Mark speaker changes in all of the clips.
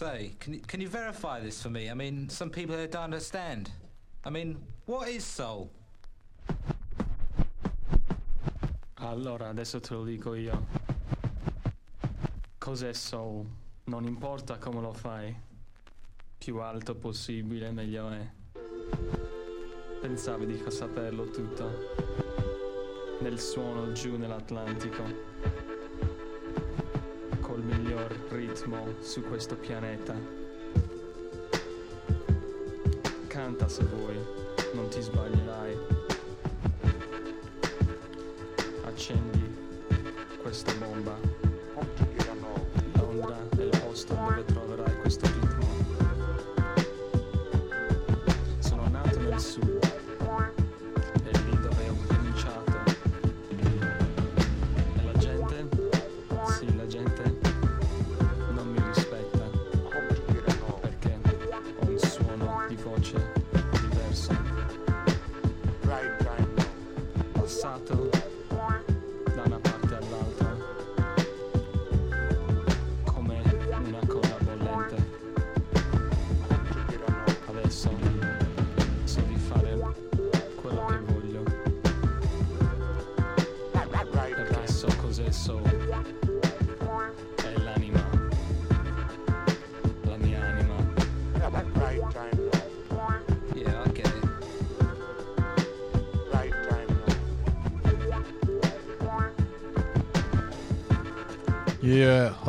Speaker 1: say, can you, can you verify this for me? I mean, some people here don't understand. I mean, what is soul?
Speaker 2: Allora, adesso te lo dico io. Cos'è soul? Non importa come lo fai. Più alto possibile, meglio è. Pensavi di saperlo tutto. Nel suono giù nell'Atlantico. Ritmo su questo pianeta. Canta se vuoi, non ti sbaglierai. Accendi questa bomba. Londra è il posto dove troverai questo ritmo. Passato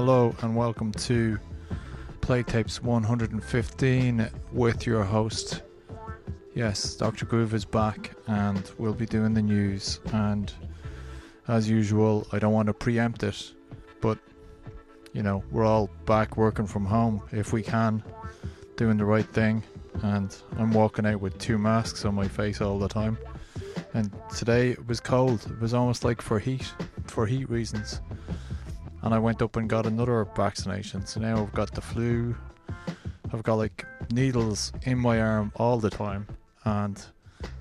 Speaker 3: hello and welcome to Plague Tapes 115 with your host. Yes, Dr. Groove is back and we'll be doing the news. And as usual, I don't want to preempt it, but you know, we're all back working from home if we can, doing the right thing. And I'm walking out with two masks on my face all the time. And today it was cold, it was almost like for heat, for heat reasons and I went up and got another vaccination. So now I've got the flu. I've got like needles in my arm all the time, and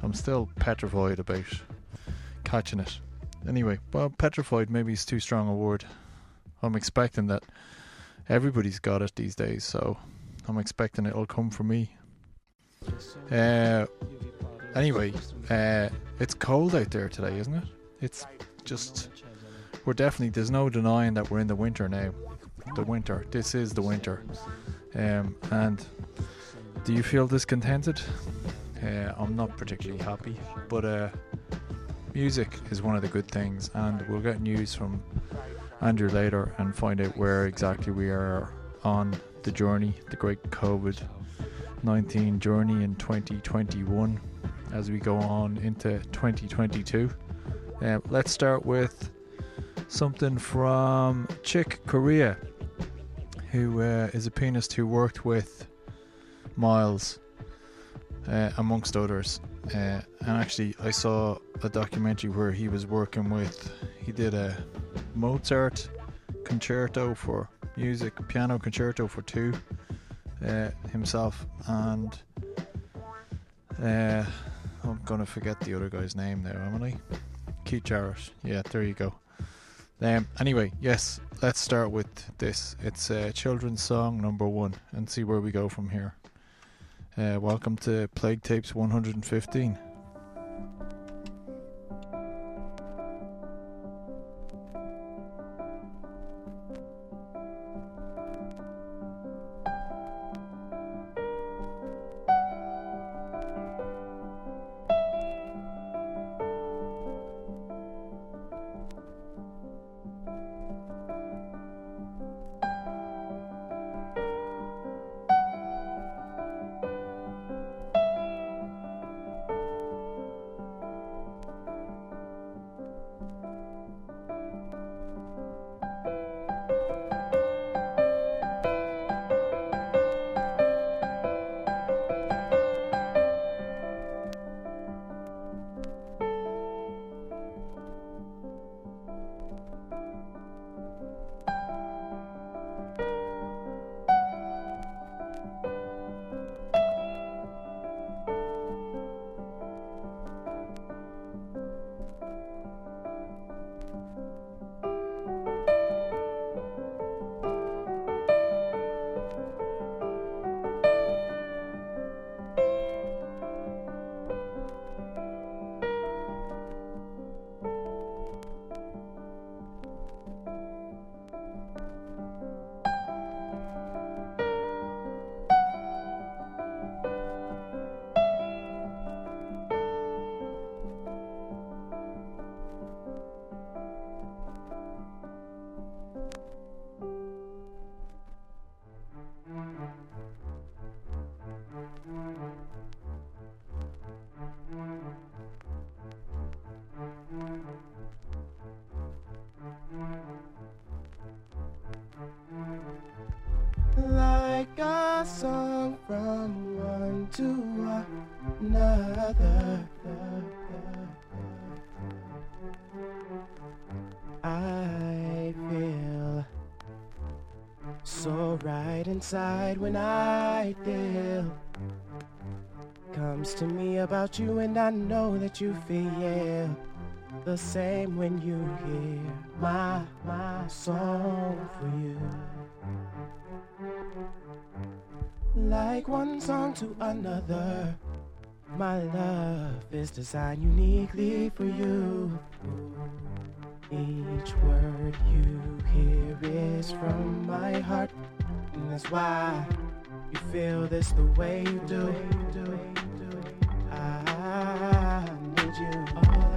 Speaker 3: I'm still petrified about catching it. Anyway, well, petrified maybe is too strong a word. I'm expecting that everybody's got it these days, so I'm expecting it'll come for me. Uh, anyway, uh, it's cold out there today, isn't it? It's just we're definitely there's no denying that we're in the winter now. The winter. This is the winter. Um, and do you feel discontented? Uh, I'm not particularly happy, but uh, music is one of the good things, and we'll get news from Andrew later and find out where exactly we are on the journey, the great COVID 19 journey in 2021 as we go on into 2022. Uh, let's start with something from Chick Corea, who uh, is a pianist who worked with Miles, uh, amongst others. Uh, and actually, I saw a documentary where he was working with, he did a Mozart concerto for music, piano concerto for two uh, himself, and uh, I'm gonna forget the other guy's name there, am I? Keith Jarrett. Yeah, there you go. Um, anyway, yes, let's start with this. It's a children's song number one and see where we go from here. Uh, welcome to Plague Tapes 115.
Speaker 4: when I feel comes to me about you, and I know that you feel the same when you hear my my song for you. Like one song to another, my love is designed uniquely for you. Each word you hear is from my heart, and that's why you feel this the way you do. I need you.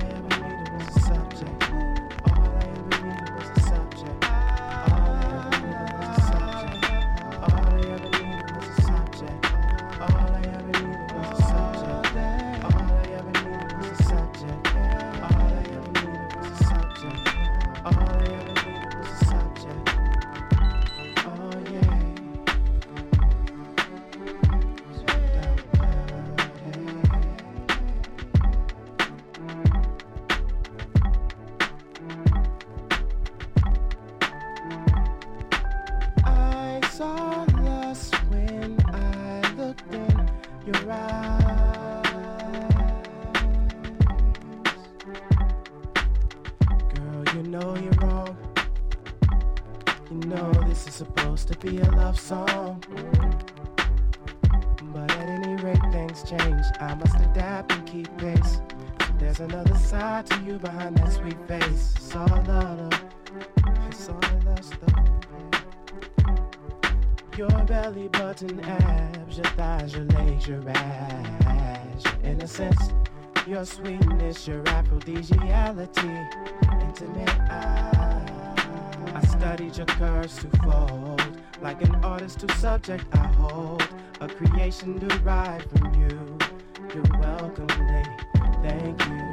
Speaker 4: to fold. Like an artist to subject, I hold a creation derived from you. You're welcome, lady. Thank you.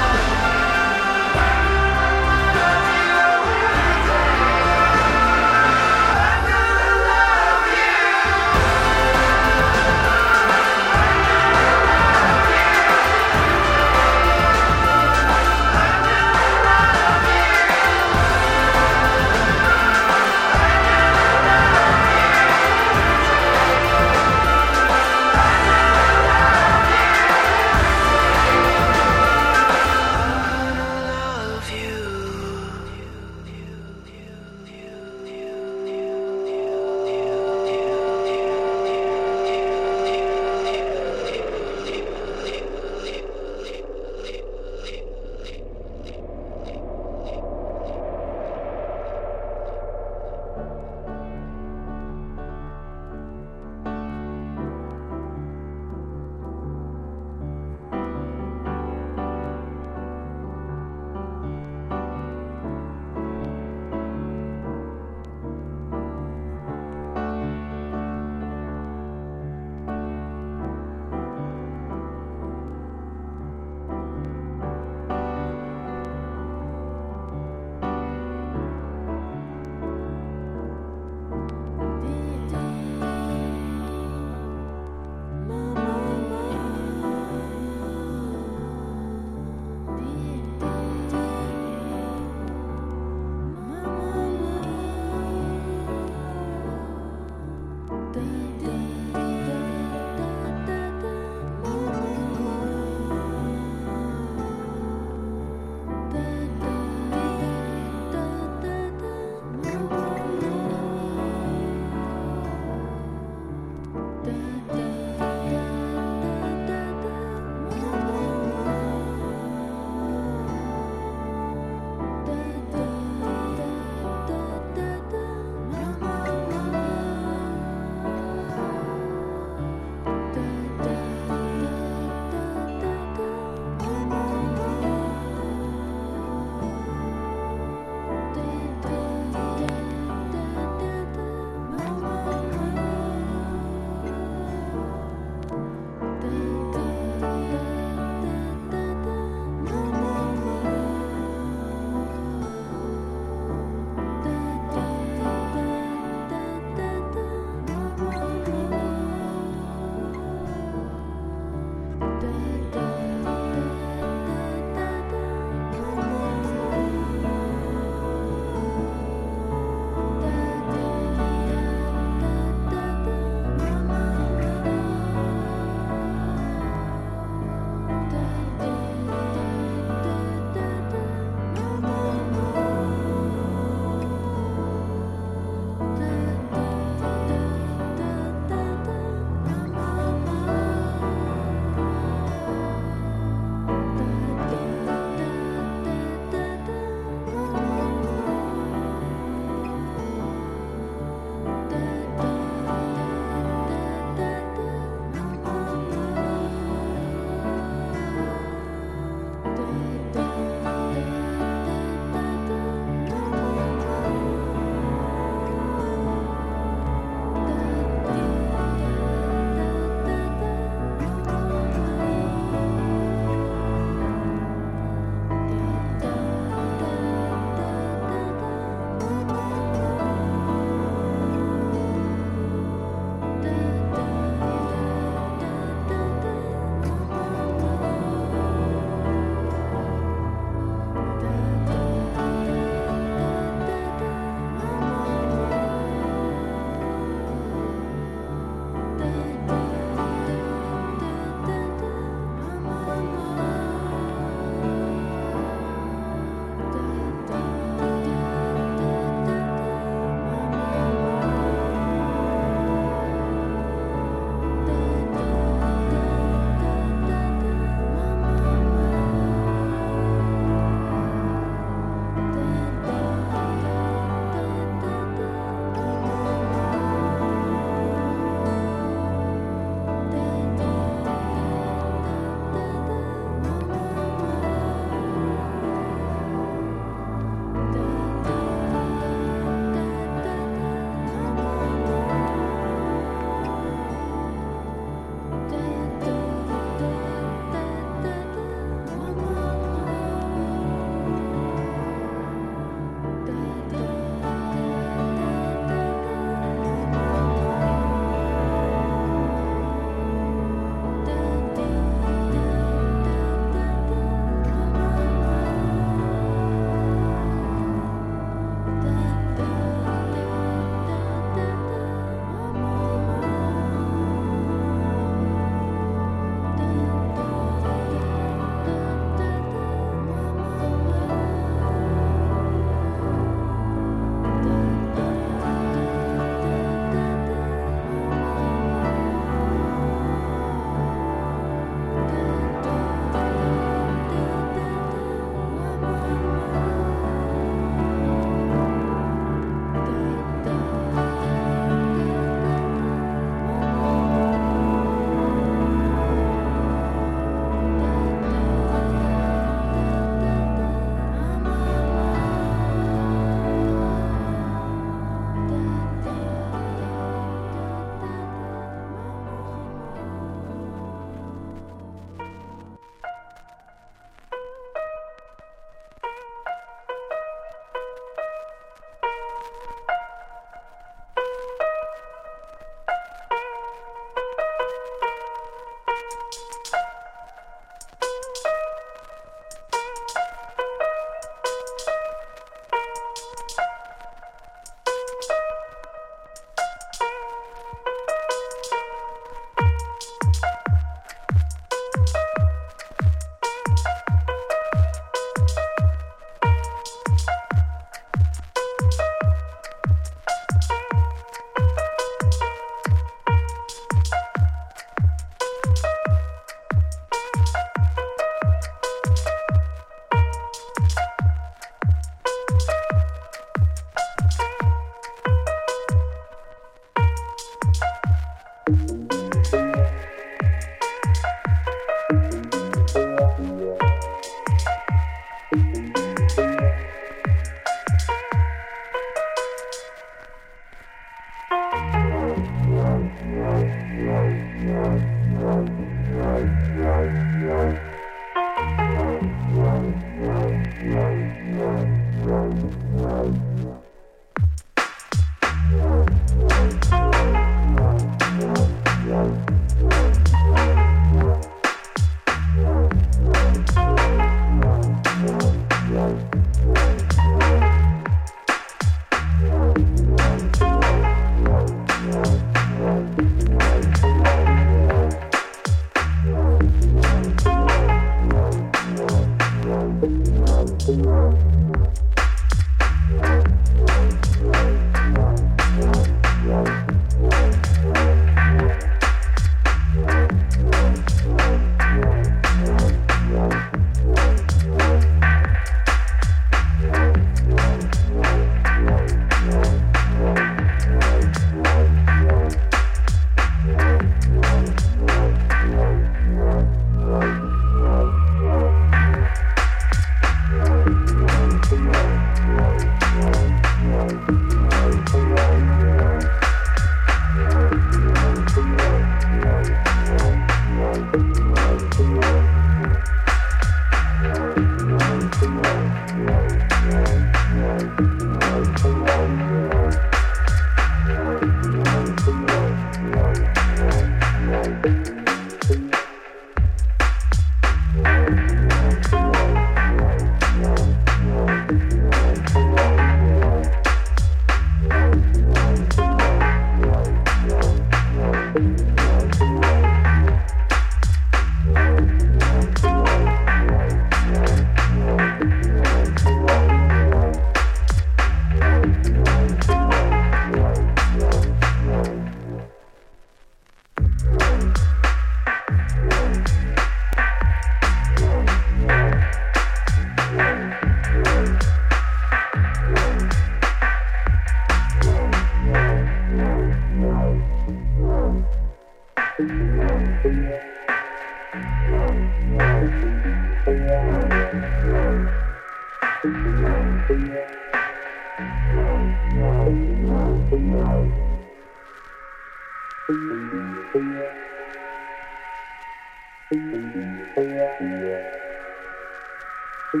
Speaker 5: Yeah.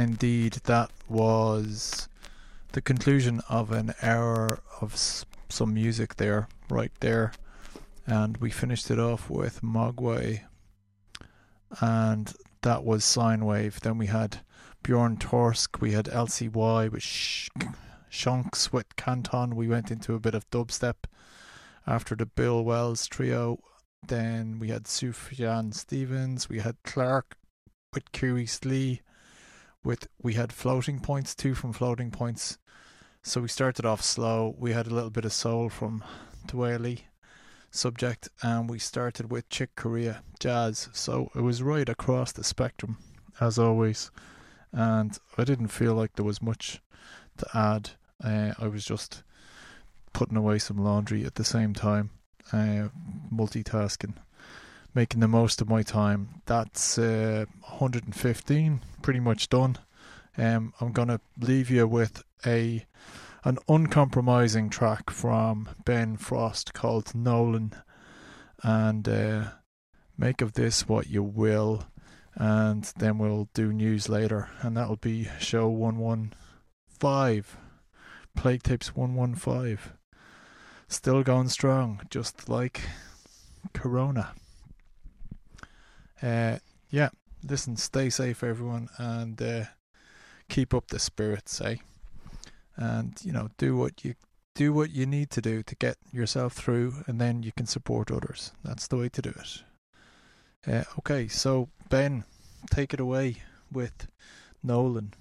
Speaker 3: Indeed, that was the conclusion of an hour of some music there, right there. And we finished it off with Mogwai, and that was Sine Wave. Then we had Bjørn Torske, we had LCY with Sh- Shunks with Canton. We went into a bit of dubstep after the Bill Wells trio. Then we had Sufjan Stevens, we had Clark with Curious Lee. With we had floating points, two from floating points. So we started off slow. We had a little bit of soul from Dwaylee subject, and we started with Chick Corea jazz. So it was right across the spectrum, as always. And I didn't feel like there was much to add. Uh, I was just putting away some laundry at the same time, uh, multitasking, making the most of my time. That's uh, 115, pretty much done. Um, I'm gonna leave you with a an uncompromising track from Ben Frost called Nolan, and uh, make of this what you will. And then we'll do news later, and that'll be show 115, Plague Tapes 115. Still going strong, just like Corona. Uh, yeah, listen, stay safe, everyone, and uh, keep up the spirits, eh? And you know, do what you do what you need to do to get yourself through, and then you can support others. That's the way to do it. Uh, okay, so Ben, take it away with Nolan.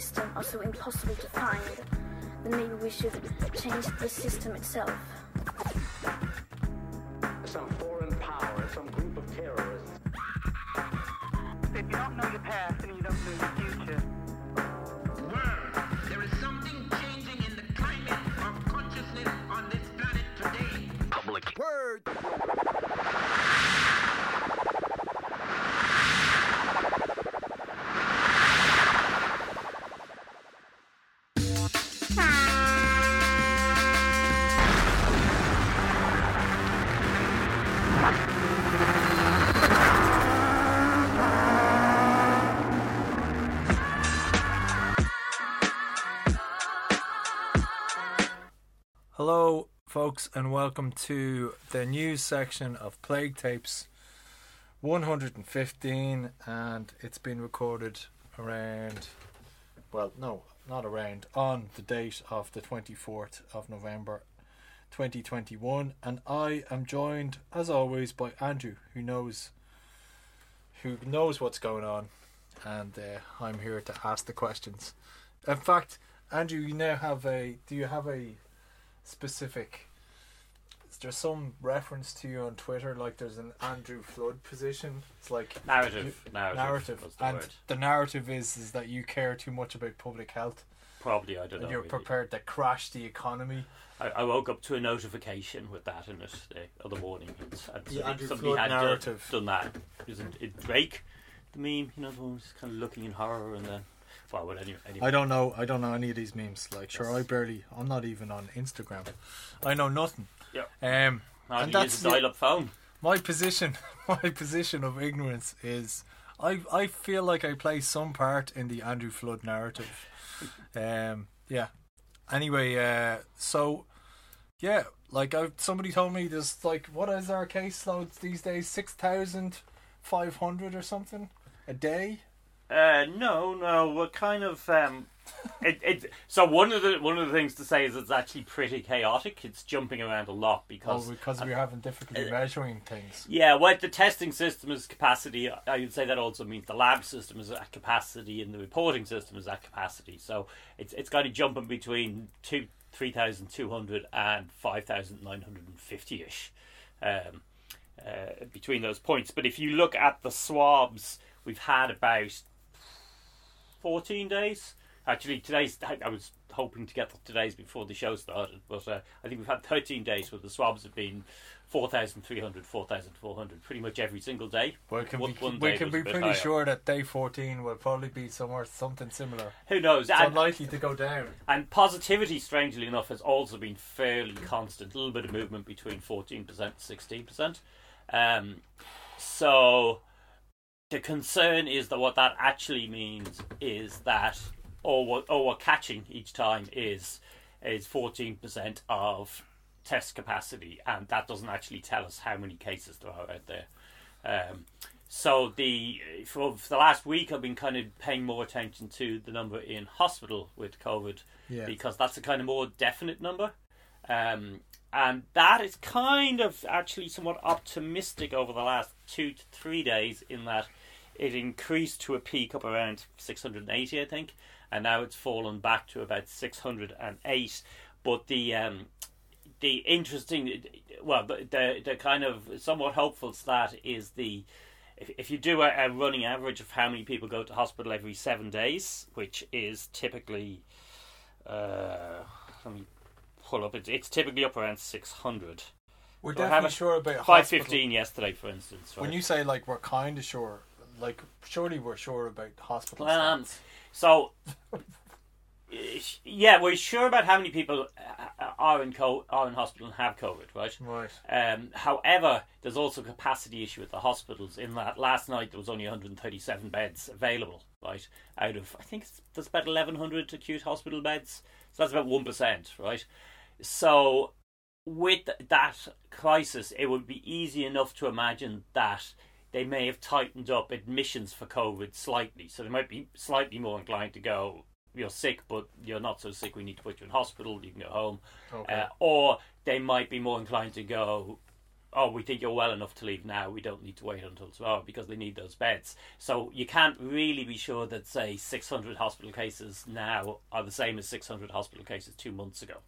Speaker 5: System are so impossible to find, then maybe we should change the system itself.
Speaker 3: Folks, and welcome to the news section of Plague Tapes 115, and it's been recorded around, well, no, not around, on the date of the 24th of November 2021, and I am joined, as always, by Andrew, who knows, who knows what's going on, and uh, I'm here to ask the questions. In fact, Andrew, you now have a. Do you have a specific. Is there some reference to you on Twitter? Like there's an Andrew Flood position. It's like
Speaker 6: Narrative.
Speaker 3: you-
Speaker 6: narrative.
Speaker 3: narrative,
Speaker 6: the
Speaker 3: and
Speaker 6: word.
Speaker 3: the narrative is is that you care too much about public health
Speaker 6: Probably, I don't
Speaker 3: and
Speaker 6: know.
Speaker 3: you're
Speaker 6: really.
Speaker 3: prepared to crash the economy.
Speaker 6: I, I woke up to a notification with that in it the other morning. And, and somebody,
Speaker 3: Andrew
Speaker 6: somebody
Speaker 3: Flood
Speaker 6: had done-
Speaker 3: narrative.
Speaker 6: Done, that. Isn't it Drake? The meme, you know, the one who's kind of looking in horror and then. Well, well anyway. anyway.
Speaker 3: I don't know. I don't know any of these memes. Like, sure, I barely. I'm not even on Instagram. I know nothing.
Speaker 6: Yeah.
Speaker 3: Um, and that's
Speaker 6: dial-up phone?
Speaker 3: my position my position of ignorance is I I feel like I play some part in the Andrew Flood narrative. Um yeah. Anyway, uh so yeah, like I somebody told me there's like what is our caseloads these days? Six thousand five hundred or something a day?
Speaker 6: Uh, no, no, we're kind of um, it, it. So one of the one of the things to say is it's actually pretty chaotic. It's jumping around a lot
Speaker 3: Oh,
Speaker 6: because
Speaker 3: because we're having difficulty
Speaker 6: uh,
Speaker 3: measuring things.
Speaker 6: Yeah, well, the testing system is capacity. I would say that also means the lab system is at capacity and the reporting system is at capacity. So it's it's kind of jumping between two, three thousand two hundred and five thousand nine hundred and fifty ish, um, uh, between those points. But if you look at the swabs, we've had about fourteen days. Actually, today's I was hoping to get today's before the show started, but uh, I think we've had 13 days where the swabs have been 4,300, 4,400 pretty much every single day.
Speaker 3: We can
Speaker 6: One-
Speaker 3: be,
Speaker 6: one
Speaker 3: we can be pretty
Speaker 6: higher.
Speaker 3: sure that day 14 will probably be somewhere something similar.
Speaker 6: Who knows?
Speaker 3: It's
Speaker 6: And,
Speaker 3: unlikely to go down.
Speaker 6: and positivity, strangely enough, has also been fairly constant. A little bit of movement between 14% and 16%. Um, so the concern is that what that actually means is that, or what, or what catching each time is, is 14% of test capacity, and that doesn't actually tell us how many cases there are out there. Um, so the for, for the last week, I've been kind of paying more attention to the number in hospital with COVID
Speaker 3: Yeah.
Speaker 6: because that's a kind of more definite number, um, and that is kind of actually somewhat optimistic over the last two to three days in that it increased to a peak up around 680, I think, and now it's fallen back to about 608. But the um, the interesting, well, the, the the kind of somewhat hopeful stat is the if, if you do a, a running average of how many people go to hospital every seven days, which is typically, uh, let me pull up. It's, it's typically up around six hundred.
Speaker 3: We're
Speaker 6: So
Speaker 3: definitely sure about
Speaker 6: five fifteen yesterday, for instance. Right?
Speaker 3: When you say like we're kind of sure, like surely we're sure about hospital.
Speaker 6: Um,
Speaker 3: stats.
Speaker 6: So, yeah, we're sure about how many people uh, are in co- are in hospital and have COVID, right?
Speaker 3: right.
Speaker 6: Um, however, there's also a capacity issue at the hospitals. In that last night there was only 137 beds available, right? Out of I think it's, there's about 1,100 acute hospital beds, so that's about one percent, right? So, with that crisis, it would be easy enough to imagine that they may have tightened up admissions for COVID slightly, so they might be slightly more inclined to go. You're sick, but you're not so sick. We need to put you in hospital. You can go home.
Speaker 3: Okay.
Speaker 6: Uh, or they might be more inclined to go, oh, we think you're well enough to leave now. We don't need to wait until tomorrow because they need those beds. So you can't really be sure that say 600 hospital cases now are the same as 600 hospital cases two months ago.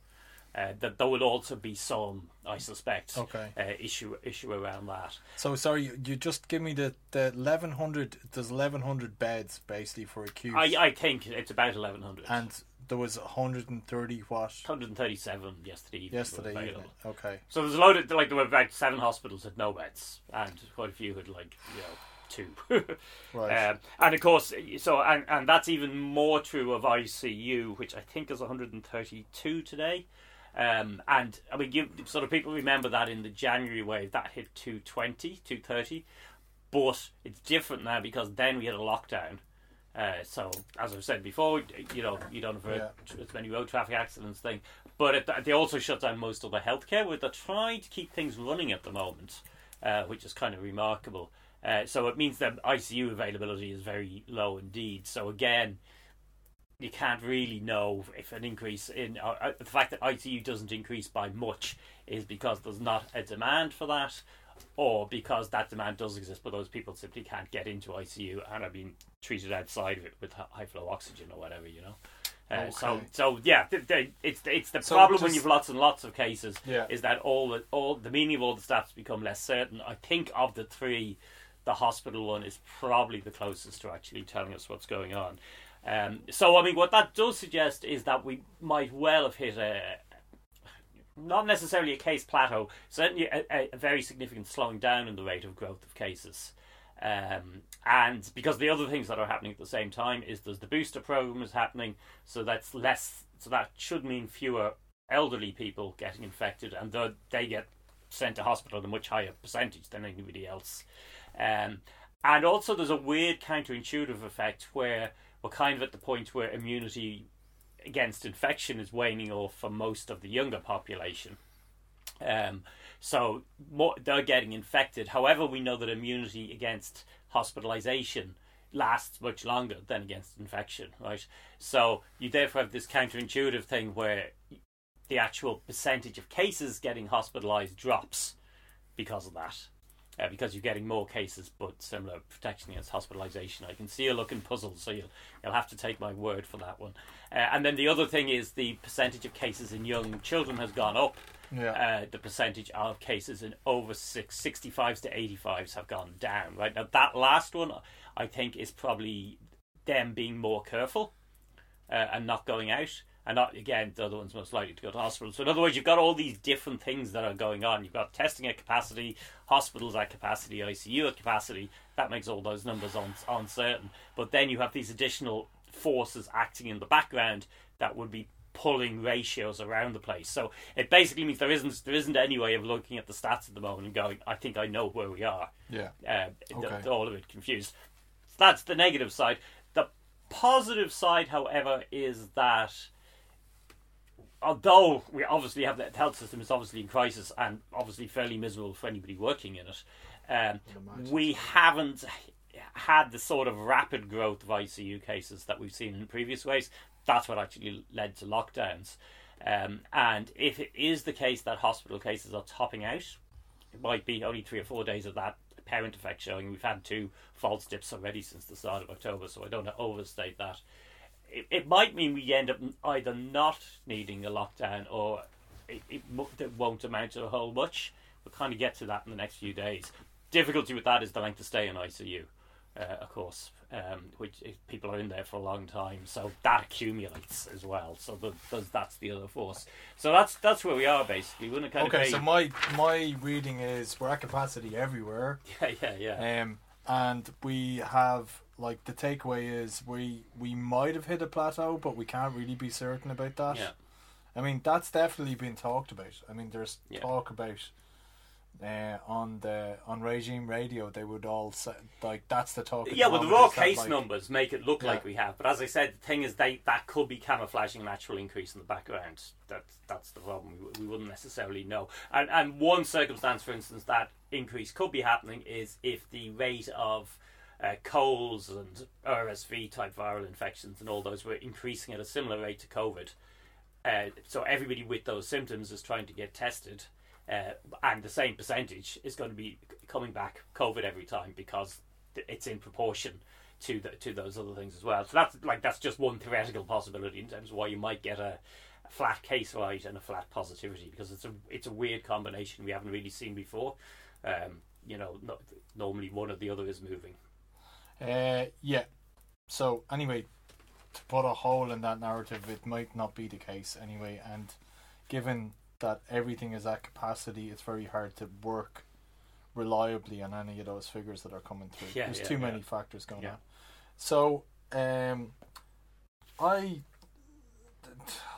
Speaker 6: Uh, that there will also be some, I suspect,
Speaker 3: Okay.
Speaker 6: uh, issue issue around that.
Speaker 3: So sorry, you, you just give me the the eleven hundred. There's eleven hundred beds basically for acute,
Speaker 6: I, I think it's about 1100.
Speaker 3: and there was hundred and thirty what
Speaker 6: 137 yesterday evening.
Speaker 3: yesterday evening. Okay.
Speaker 6: So there's a load of like there were about seven hospitals had no beds, and quite a few had like you know two.
Speaker 3: Right.
Speaker 6: Um, and of course, so and and that's even more true of ICU, which I think is 132 today. Um, and I mean, you sort of people remember that in the January wave that hit 220, 230, but it's different now because then we had a lockdown. Uh, so as I've said before, you know you don't have
Speaker 3: Yeah.
Speaker 6: as many road traffic accidents thing, but it, they also shut down most of the healthcare. Where they're trying to keep things running at the moment, uh, which is kind of remarkable. Uh, so it means that ICU availability is very low indeed. So again, you can't really know if an increase in uh, uh, the fact that ICU doesn't increase by much is because there's not a demand for that, or because that demand does exist, but those people simply can't get into ICU and are being treated outside of it with high flow oxygen or whatever, you know. Uh, So,
Speaker 3: Okay.
Speaker 6: so yeah, th- th- it's it's the
Speaker 3: So
Speaker 6: problem when you've lots and lots of cases
Speaker 3: Yeah.
Speaker 6: is that all the, all the meaning of all the stats become less certain. I think of the three, the hospital one is probably the closest to actually telling us what's going on. Um, so I mean, what that does suggest is that we might well have hit a not necessarily a case plateau, certainly a, a, very significant slowing down in the rate of growth of cases. Um, and because the other things that are happening at the same time is there's the booster program is happening, so that's less. So that should mean fewer elderly people getting infected, and they get sent to hospital at a much higher percentage than anybody else. Um, and also, there's a weird counterintuitive effect where we're kind of at the point where immunity against infection is waning off for most of the younger population. Um, so more, they're getting infected. However, we know that immunity against hospitalization lasts much longer than against infection, right? So you therefore have this counterintuitive thing where the actual percentage of cases getting hospitalized drops because of that. Uh, because you're getting more cases but similar protection against hospitalization. I can see you looking puzzled, so you'll, you'll have to take my word for that one. Uh, and then the other thing is the percentage of cases in young children has gone up.
Speaker 3: Yeah.
Speaker 6: Uh, the percentage of cases in over six, 65s to 85s have gone down. Right now, that last one, I think, is probably them being more careful uh, and not going out. And not again, the other one's most likely to go to hospital. So in other words, you've got all these different things that are going on. You've got testing at capacity, hospitals at capacity, ICU at capacity. That makes all those numbers un- uncertain. But then you have these additional forces acting in the background that would be pulling ratios around the place. So it basically means there isn't there isn't any way of looking at the stats at the moment and going, I think I know where we are.
Speaker 3: Yeah.
Speaker 6: Uh, th-
Speaker 3: Okay.
Speaker 6: all of it confused. That's the negative side. The positive side, however, is that although we obviously have the health system is obviously in crisis and obviously fairly miserable for anybody working in it, um, we haven't had the sort of rapid growth of ICU cases that we've seen in previous waves. That's what actually led to lockdowns. Um, and if it is the case that hospital cases are topping out, it might be only three or four days of that parent effect showing. We've had two false dips already since the start of October, so I don't want to overstate that. It, it might mean we end up either not needing a lockdown or it, it, it won't amount to a whole much. We'll kind of get to that in the next few days. Difficulty with that is the length of stay in ICU, uh, of course, um, which if people are in there for a long time, so that accumulates as well. So the, that's the other force. So that's that's where we are basically. We're kind
Speaker 3: Okay,
Speaker 6: of
Speaker 3: so my my reading is we're at capacity everywhere.
Speaker 6: yeah, yeah, yeah.
Speaker 3: Um, and we have like the takeaway is we we might have hit a plateau, but we can't really be certain about that.
Speaker 6: Yeah.
Speaker 3: I mean that's definitely been talked about. I mean there's
Speaker 6: Yeah.
Speaker 3: talk about uh, on the on regime radio they would all say like that's the talk.
Speaker 6: Yeah,
Speaker 3: the
Speaker 6: well, the raw
Speaker 3: that,
Speaker 6: case
Speaker 3: like-
Speaker 6: numbers make it look
Speaker 3: Yeah.
Speaker 6: like we have, but as I said, the thing is, they that could be camouflaging a natural increase in the background. That's that's the problem. We, we wouldn't necessarily know. And and one circumstance, for instance, that increase could be happening is if the rate of uh, colds and RSV type viral infections and all those were increasing at a similar rate to COVID. Uh, so everybody with those symptoms is trying to get tested. uh, and the same percentage is going to be coming back COVID every time because it's in proportion to the, to those other things as well. So that's like that's just one theoretical possibility in terms of why you might get a, a flat case rate and a flat positivity because it's a it's a weird combination we haven't really seen before. Um, you know, no, normally one or the other is moving.
Speaker 3: Uh, yeah. So anyway, to put a hole in that narrative, it might not be the case anyway. And given that everything is at capacity, it's very hard to work reliably on any of those figures that are coming through.
Speaker 6: Yeah,
Speaker 3: There's
Speaker 6: yeah,
Speaker 3: too many
Speaker 6: yeah.
Speaker 3: factors going on. So, um, I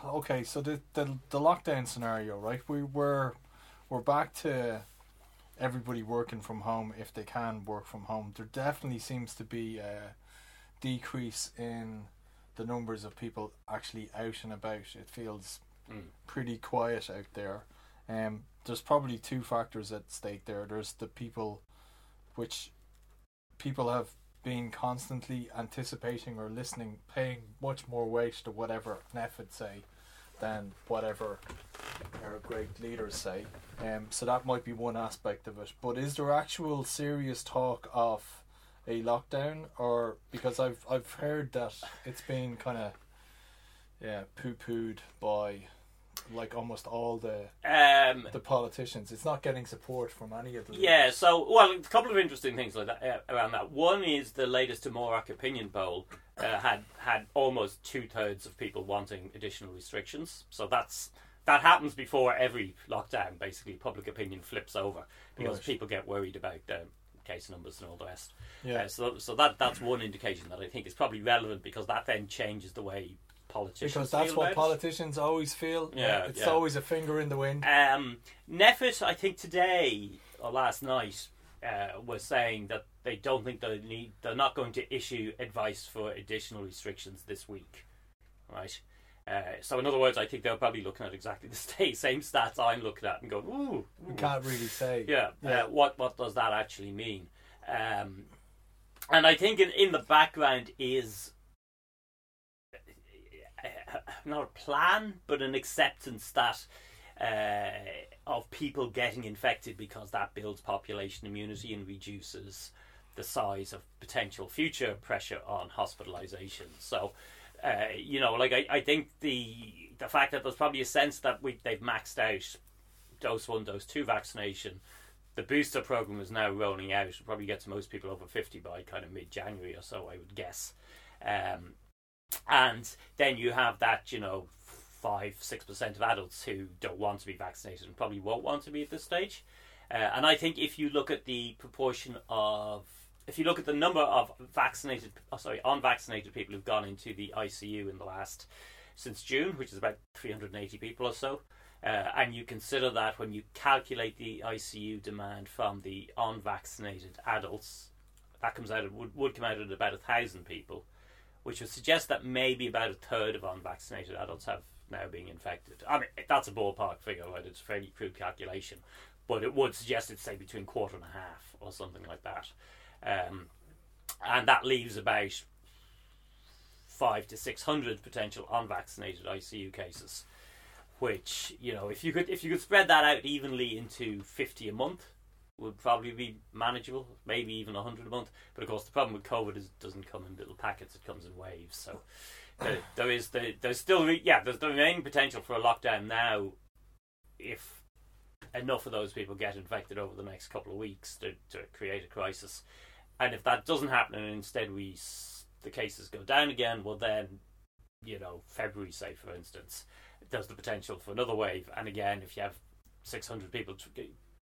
Speaker 3: okay. So the, the the lockdown scenario, right? We were we're back to everybody working from home if they can work from home. There definitely seems to be a decrease in the numbers of people actually out and about. It feels
Speaker 6: Mm.
Speaker 3: pretty quiet out there. Um, there's probably two factors at stake there. There's the people, which people have been constantly anticipating or listening, paying much more weight to whatever NPHET say than whatever our great leaders say. Um, so that might be one aspect of it. But is there actual serious talk of a lockdown, or because I've I've heard that it's been kind of yeah poo pooed by like almost all the
Speaker 6: Um,
Speaker 3: the politicians. It's not getting support from any of the
Speaker 6: Yeah,
Speaker 3: leaders.
Speaker 6: so well, a couple of interesting things like that uh, around that. One is the latest Dimorak opinion poll uh, had had almost two thirds of people wanting additional restrictions. So that's that happens before every lockdown. Basically, public opinion flips over because
Speaker 3: Right.
Speaker 6: people get worried about um, case numbers and all the rest.
Speaker 3: Yeah.
Speaker 6: Uh, so so that that's one indication that I think is probably relevant because that then changes the way politicians
Speaker 3: because that's what
Speaker 6: about it.
Speaker 3: politicians always feel.
Speaker 6: Yeah,
Speaker 3: it's
Speaker 6: yeah.
Speaker 3: always a finger in the wind.
Speaker 6: Um, NPHET, I think today or last night, uh, was saying that they don't think they need. They're not going to issue advice for additional restrictions this week, right? Uh, so in other words, I think they're probably looking at exactly the same stats I'm looking at and going, "Ooh,
Speaker 3: we
Speaker 6: ooh."
Speaker 3: can't really say.
Speaker 6: yeah,
Speaker 3: Yeah.
Speaker 6: Uh, what what does that actually mean?" Um, and I think in, in the background is uh, not a plan, but an acceptance that uh, of people getting infected because that builds population immunity and reduces the size of potential future pressure on hospitalization. So, uh, you know, like I, I think the the fact that there's probably a sense that we they've maxed out dose one, dose two vaccination. The booster program is now rolling out. It'll probably get to most people over 50 by kind of mid January or so, I would guess. Um, and then you have that, you know, five, six percent of adults who don't want to be vaccinated and probably won't want to be at this stage. Uh, and I think if you look at the proportion of, if you look at the number of vaccinated, oh, sorry, unvaccinated people who've gone into the ICU in the last since June, which is about 380 people or so, uh, and you consider that when you calculate the ICU demand from the unvaccinated adults, that comes out would, would come out at about a thousand people, which would suggest that maybe about a third of unvaccinated adults have now being infected. I mean, that's a ballpark figure, right? It's a fairly crude calculation, but it would suggest it's say between quarter and a half or something like that, um, and that leaves about five to six hundred potential unvaccinated ICU cases. Which you know, if you could if you could spread that out evenly into fifty a month, would probably be manageable. Maybe even hundred a month. But of course, the problem with COVID is it doesn't come in little packets; it comes in waves. So there, is the, there's still re- yeah there's the remaining potential for a lockdown now, if enough of those people get infected over the next couple of weeks to, to create a crisis. And if that doesn't happen, and instead we the cases go down again, well then, you know, February, say for instance, there's the potential for another wave. And again, if you have 600 people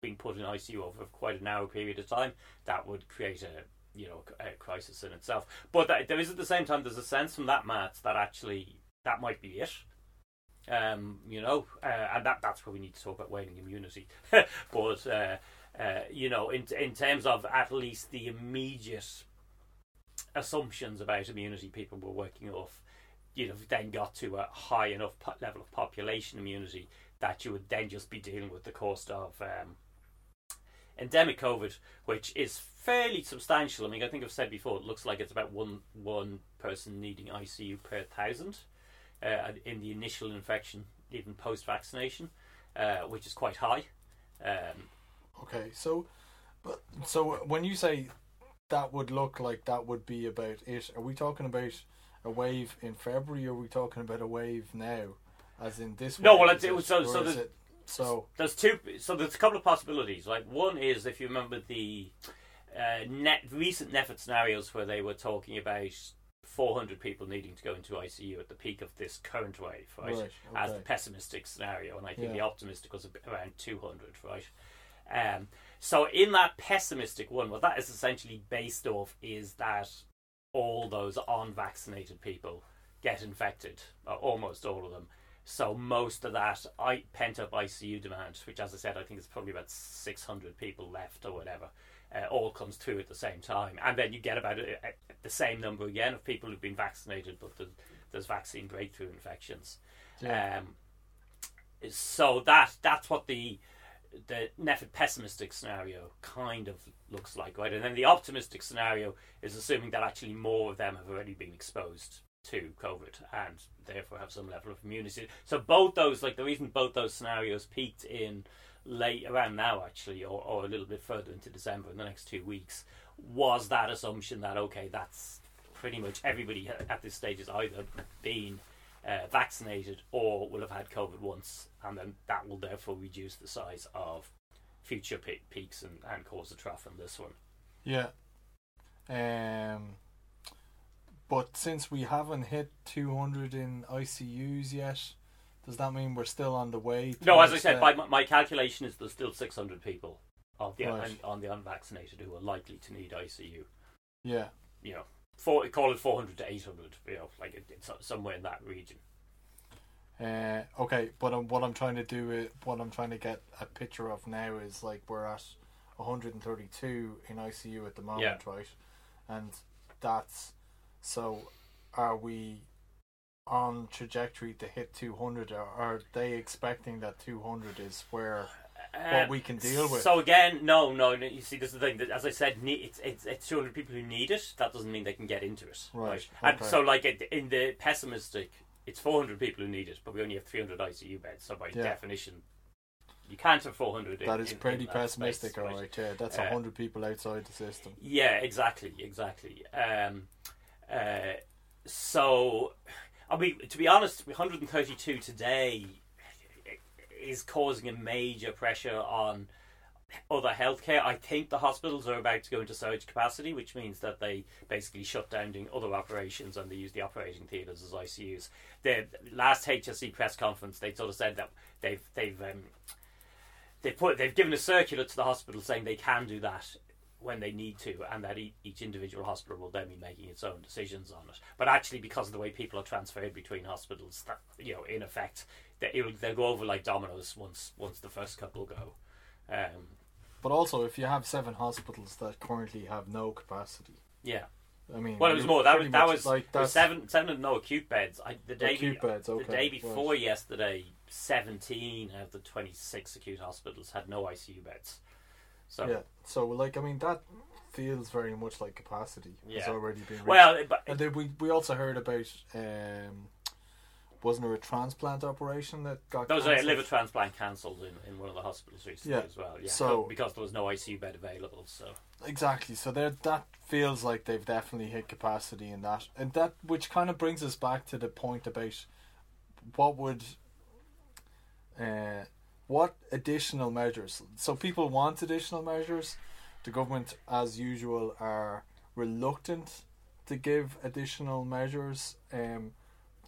Speaker 6: being put in ICU over quite a narrow period of time, that would create a you know a crisis in itself. But that, there is at the same time there's a sense from that maths that actually that might be it. Um, you know, uh, and that that's where we need to talk about waning immunity. but uh, uh, you know, in in terms of at least the immediate assumptions about immunity people were working off, you know, then got to a high enough level of population immunity that you would then just be dealing with the cost of um, endemic COVID, which is fairly substantial. I mean, I think I've said before, it looks like it's about one one person needing ICU per thousand uh, in the initial infection, even post vaccination, uh, which is quite high. Um,
Speaker 3: Okay, so, but so when you say that would look like that would be about it, are we talking about a wave in February? or Are we talking about a wave now, as in this?
Speaker 6: No,
Speaker 3: wave,
Speaker 6: well, it's- it was- so- so the-
Speaker 3: it- so
Speaker 6: there's two. So there's a couple of possibilities. Like one is if you remember the uh, net recent NPHET scenarios where they were talking about 400 people needing to go into ICU at the peak of this current wave, right?
Speaker 3: Right,
Speaker 6: As the pessimistic scenario, and I think
Speaker 3: Yeah.
Speaker 6: the optimistic was around 200, right? Um, so in that pessimistic one, what that is essentially based off is that all those unvaccinated people get infected, uh, almost all of them. So most of that I, pent up ICU demand, which, as I said, I think is probably about 600 people left or whatever, uh, all comes through at the same time, and then you get about a, a, the same number again of people who've been vaccinated, but there's, there's vaccine breakthrough infections.
Speaker 3: Yeah.
Speaker 6: Um, so that that's what the the NPHET pessimistic scenario kind of looks like, right? And then the optimistic scenario is assuming that actually more of them have already been exposed to COVID and therefore have some level of immunity. So both those, like the reason both those scenarios peaked in late around now actually, or, or a little bit further into December in the next two weeks, was that assumption that okay, that's pretty much everybody at this stage has either been uh, vaccinated or will have had COVID once, and then that will therefore reduce the size of future pe- peaks and, and cause a trough in this one.
Speaker 3: yeah. Um, but since we haven't hit 200 in ICUs yet, does that mean we're still on the way?
Speaker 6: No, as I said, by my, my calculation is there's still 600 people of the
Speaker 3: Right.
Speaker 6: un, on the unvaccinated who are likely to need ICU.
Speaker 3: yeah.
Speaker 6: You know, four, call it 400 to 800. You know, like it, it's somewhere in that region.
Speaker 3: Uh, okay, but um, what I'm trying to do, is, what I'm trying to get a picture of now is like we're at 132 in ICU at the moment,
Speaker 6: Yeah.
Speaker 3: right? And that's so. Are we on trajectory to hit 200? Or are they expecting that 200 is where what we can deal with?
Speaker 6: So again, no, no. no, You see, this is the thing. That, as I said, it's, it's it's 200 people who need it. That doesn't mean they can get into it.
Speaker 3: Right,
Speaker 6: And
Speaker 3: okay.
Speaker 6: so, like in the pessimistic, it's 400 people who need it, but we only have 300 ICU beds. So by
Speaker 3: Yeah.
Speaker 6: definition, you can't have 400. in-
Speaker 3: that is
Speaker 6: in-
Speaker 3: pretty
Speaker 6: in that
Speaker 3: pessimistic,
Speaker 6: space,
Speaker 3: all
Speaker 6: right?
Speaker 3: right? Yeah, that's
Speaker 6: Uh,
Speaker 3: 100 people outside the system.
Speaker 6: Yeah, exactly, exactly. Um, uh, so, I mean, to be honest, 132 today is causing a major pressure on other healthcare. I think the hospitals are about to go into surge capacity, which means that they basically shut down doing other operations and they use the operating theatres as ICUs. The last HSE press conference, they sort of said that they've they've um, they put they've given a circular to the hospital saying they can do that when they need to, and that each individual hospital will then be making its own decisions on it. But actually, because of the way people are transferred between hospitals, that you know, in effect, they, it'll, they'll go over like dominoes once once the first couple go. Um,
Speaker 3: But also, if you have seven hospitals that currently have no capacity,
Speaker 6: yeah.
Speaker 3: I mean,
Speaker 6: Well, it was more. That was that was,
Speaker 3: like that's-
Speaker 6: seven seven and no acute beds. I, the day
Speaker 3: Acute beds,
Speaker 6: the
Speaker 3: okay,
Speaker 6: day
Speaker 3: right.
Speaker 6: before yesterday, seventeen out of the twenty six acute hospitals had no ICU beds. So
Speaker 3: Yeah. So, like, I mean, that feels very much like capacity has already been. Reached.
Speaker 6: Well, but-
Speaker 3: and then we we also heard about um, wasn't there a transplant operation that got
Speaker 6: There was a liver transplant cancelled in, in one of the hospitals recently
Speaker 3: Yeah.
Speaker 6: as well. Yeah,
Speaker 3: So-
Speaker 6: because there was no ICU bed available. So
Speaker 3: Exactly. So there, that feels like they've definitely hit capacity in that, and that which kind of brings us back to the point about what would, uh, what additional measures. So people want additional measures. The government, as usual, are reluctant to give additional measures. Um,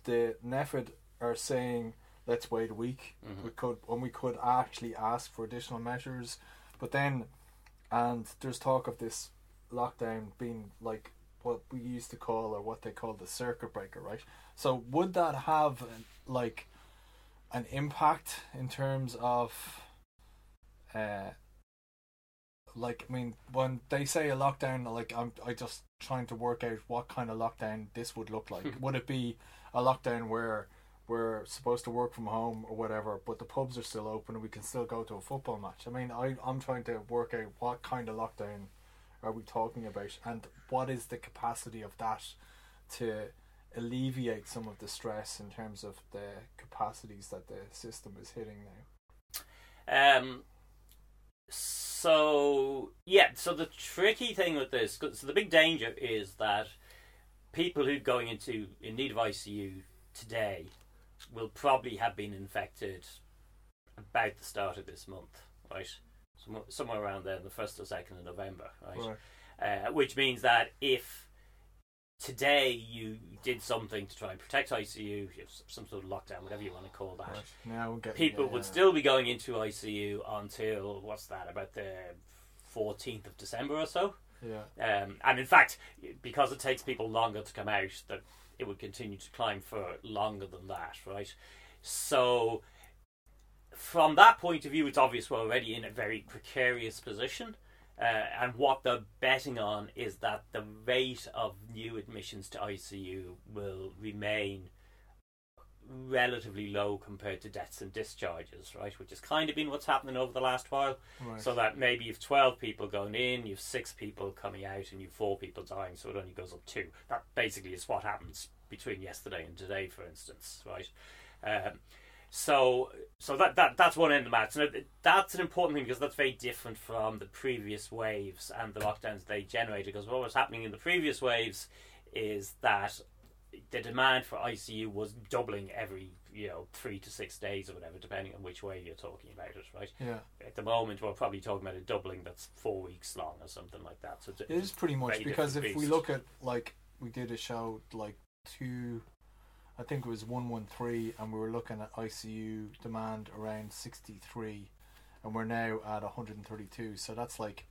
Speaker 3: the NPHET are saying let's wait a week. We could when we could actually ask for additional measures, but then and there's talk of this lockdown being like what we used to call or what they call the circuit breaker, right? So would that have like an impact in terms of uh like I mean when they say a lockdown like I'm I just trying to work out what kind of lockdown this would look like. would it be a lockdown where we're supposed to work from home or whatever, but the pubs are still open and we can still go to a football match. I mean, I, I'm trying to work out what kind of lockdown are we talking about and what is the capacity of that to alleviate some of the stress in terms of the capacities that the system is hitting now.
Speaker 6: Um, so yeah, so the tricky thing with this, so the big danger is that people who are going into in need of ICU today will probably have been infected about the start of this month, right? Somewhere, somewhere around there, the first or second of November, right? Uh, which means that if today you did something to try and protect ICU, you have some sort of lockdown, whatever you want to call that,
Speaker 3: Right. Now getting
Speaker 6: people
Speaker 3: yeah,
Speaker 6: would
Speaker 3: yeah.
Speaker 6: still be going into ICU until what's that about the 14th of December or so.
Speaker 3: Yeah.
Speaker 6: Um, and in fact, because it takes people longer to come out, that it would continue to climb for longer than that, right? So, from that point of view, it's obvious we're already in a very precarious position. Uh, and what they're betting on is that the rate of new admissions to ICU will remain relatively low compared to deaths and discharges, right? Which has kind of been what's happening over the last while.
Speaker 3: Right.
Speaker 6: So that maybe you've 12 people going in, you've six people coming out, and you've four people dying, so it only goes up two. That basically is what happens between yesterday and today, for instance, right? Um, so, so that, that that's one end of the match. Now, that's an important thing because that's very different from the previous waves and the lockdowns they generated. Because what was happening in the previous waves is that the demand for ICU was doubling every you know three to six days or whatever, depending on which way you're talking about it, right?
Speaker 3: Yeah.
Speaker 6: At the moment, we're probably talking about a doubling that's four weeks long or something like that. So it's
Speaker 3: It is pretty much because if
Speaker 6: different
Speaker 3: we look at like we did a show like two, I think it was one one three, and we were looking at ICU demand around sixty three, and we're now at one hundred and thirty two. So that's like,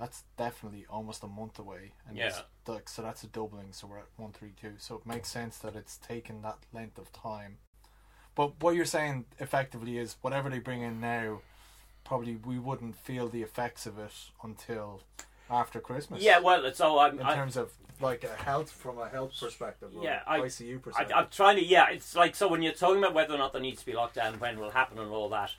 Speaker 3: that's definitely almost a month away, and
Speaker 6: Yeah.
Speaker 3: like so that's a doubling. So we're at one thirty two. So it makes sense that it's taken that length of time. But what you're saying effectively is whatever they bring in now, probably we wouldn't feel the effects of it until after Christmas.
Speaker 6: yeah, well, so I'm,
Speaker 3: in
Speaker 6: I,
Speaker 3: terms of like a health from a health perspective, or
Speaker 6: Yeah, I-
Speaker 3: ICU
Speaker 6: I,
Speaker 3: perspective.
Speaker 6: I'm trying to. Yeah, it's like so when you're talking about whether or not there needs to be lockdown, when will happen, and all that.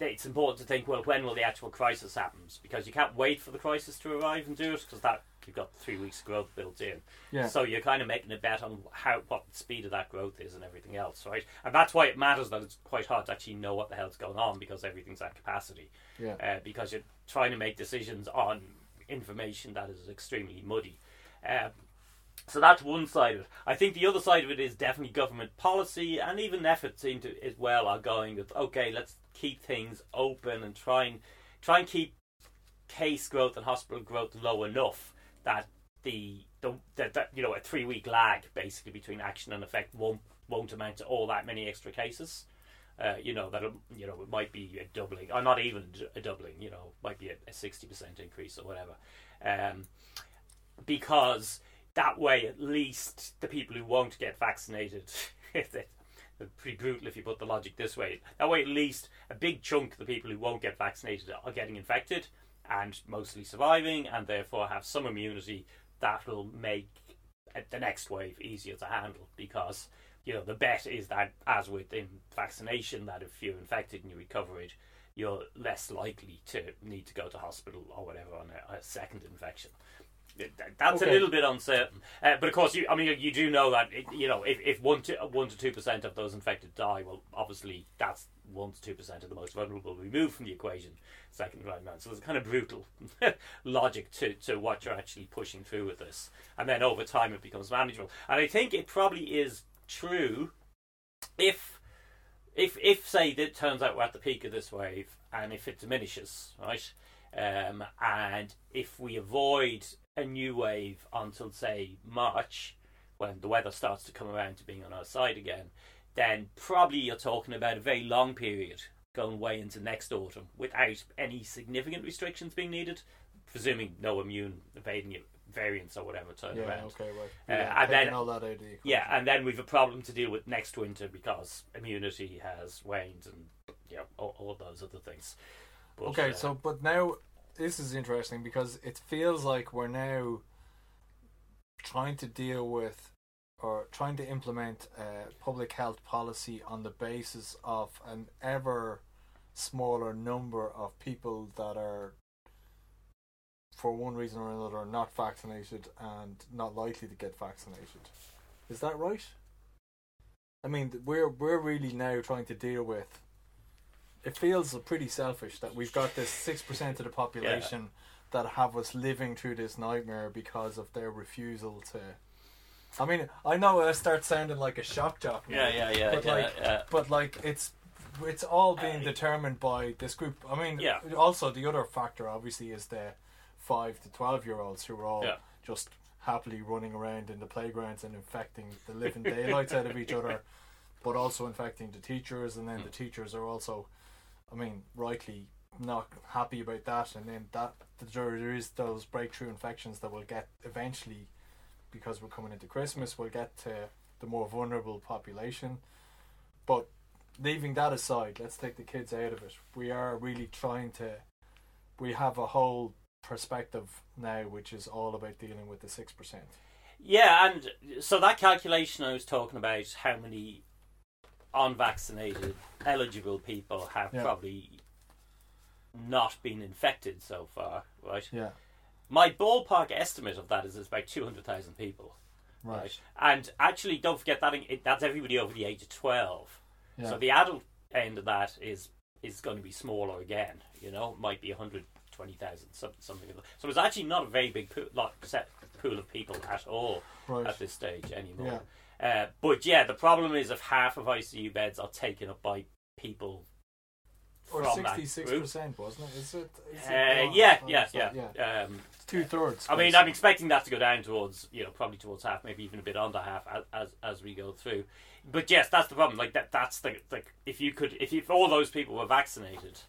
Speaker 6: It's, important to think. Well, when will the actual crisis happen? Because you can't wait for the crisis to arrive and do it because that you've got three weeks of growth built in.
Speaker 3: Yeah.
Speaker 6: So you're kind of making a bet on how what the speed of that growth is and everything else, right? And that's why it matters that it's quite hard to actually know what the hell's going on because everything's at capacity.
Speaker 3: Yeah.
Speaker 6: Uh, because you're trying to make decisions on information that is extremely muddy. Um, so that's one side of it. I think the other side of it is definitely government policy, and even efforts into as well are going with okay, let's keep things open and try and try and keep case growth and hospital growth low enough that the the that, that you know a three week lag basically between action and effect won't won't amount to all that many extra cases. Uh, you know that you know it might be a doubling, or not even a doubling. You know, might be a sixty percent increase or whatever, um, because that way at least the people who won't get vaccinated, if they, pretty brutal if you put the logic this way. That way at least a big chunk of the people who won't get vaccinated are getting infected and mostly surviving, and therefore have some immunity that will make the next wave easier to handle. Because you know the bet is that as with in vaccination that if you're infected and you recover it you're less likely to need to go to hospital or whatever on a, a second infection that's
Speaker 3: Okay.
Speaker 6: a little bit uncertain. Uh, but of course you i mean you do know that it, you know if, if 1 to 1 to 2% of those infected die well obviously that's 1 to 2% of the most vulnerable removed from the equation second round round so there's a kind of brutal logic to, to what you're actually pushing through with this. And then over time it becomes manageable. And i think it probably is true if if if say it turns out we're at the peak of this wave and if it diminishes right um, and if we avoid a new wave until say march when the weather starts to come around to being on our side again then probably you're talking about a very long period going way into next autumn without any significant restrictions being needed presuming no immune evading variants or whatever turn
Speaker 3: yeah,
Speaker 6: around
Speaker 3: okay, right.
Speaker 6: Uh,
Speaker 3: Yeah,
Speaker 6: and then-
Speaker 3: all that out the
Speaker 6: yeah, and then we've a problem to deal with next winter because immunity has waned and you know, all, all those other things. But,
Speaker 3: Okay,
Speaker 6: uh,
Speaker 3: so but now this is interesting because it feels like we're now trying to deal with or trying to implement public health policy on the basis of an ever smaller number of people that are for one reason or another not vaccinated and not likely to get vaccinated. Is that right? I mean, we're we're really now trying to deal with it feels pretty selfish that we've got this six percent of the population that have us living through this nightmare because of their refusal to. I mean, I know I start sounding like a shock jock.
Speaker 6: Yeah, yeah, yeah,
Speaker 3: But
Speaker 6: yeah,
Speaker 3: like,
Speaker 6: yeah.
Speaker 3: but like it's it's all being determined by this group. I mean,
Speaker 6: Yeah.
Speaker 3: Also, the other factor obviously is the five to twelve year olds who are all
Speaker 6: Yeah.
Speaker 3: just happily running around in the playgrounds and infecting the living daylights out of each other, but also infecting the teachers, and
Speaker 6: Hmm.
Speaker 3: then the teachers are also, I mean, rightly not happy about that, and then that there, is those breakthrough infections that will get eventually, because we're coming into Christmas, we'll get to the more vulnerable population, but leaving that aside, let's take the kids out of it. We are really trying to. We have a whole perspective now, which is all about dealing with the six percent.
Speaker 6: Yeah, and so that calculation I was talking about, how many unvaccinated eligible people have
Speaker 3: Yeah.
Speaker 6: probably not been infected so far, right?
Speaker 3: Yeah.
Speaker 6: My ballpark estimate of that is it's about 200,000 people.
Speaker 3: Right.
Speaker 6: And actually, don't forget that it, that's everybody over the age of 12.
Speaker 3: Yeah.
Speaker 6: So the adult end of that is is going to be smaller again. You know, might be 120,000, some- something. like that. So it's actually not a very big pool, lot, set pool of people at all
Speaker 3: Right.
Speaker 6: at this stage anymore. Uh, but yeah, the problem is if half of ICU beds are taken up by people
Speaker 3: Or sixty-six percent, wasn't it? Is it? Is it
Speaker 6: Uh, yeah,
Speaker 3: oh,
Speaker 6: yeah, yeah, Um,
Speaker 3: Two thirds.
Speaker 6: I mean, I'm expecting that to go down towards, you know, probably towards half, maybe even a bit under half as as, we go through. But yes, that's the problem. Like that, that's the like if you could, if, if all those people were vaccinated,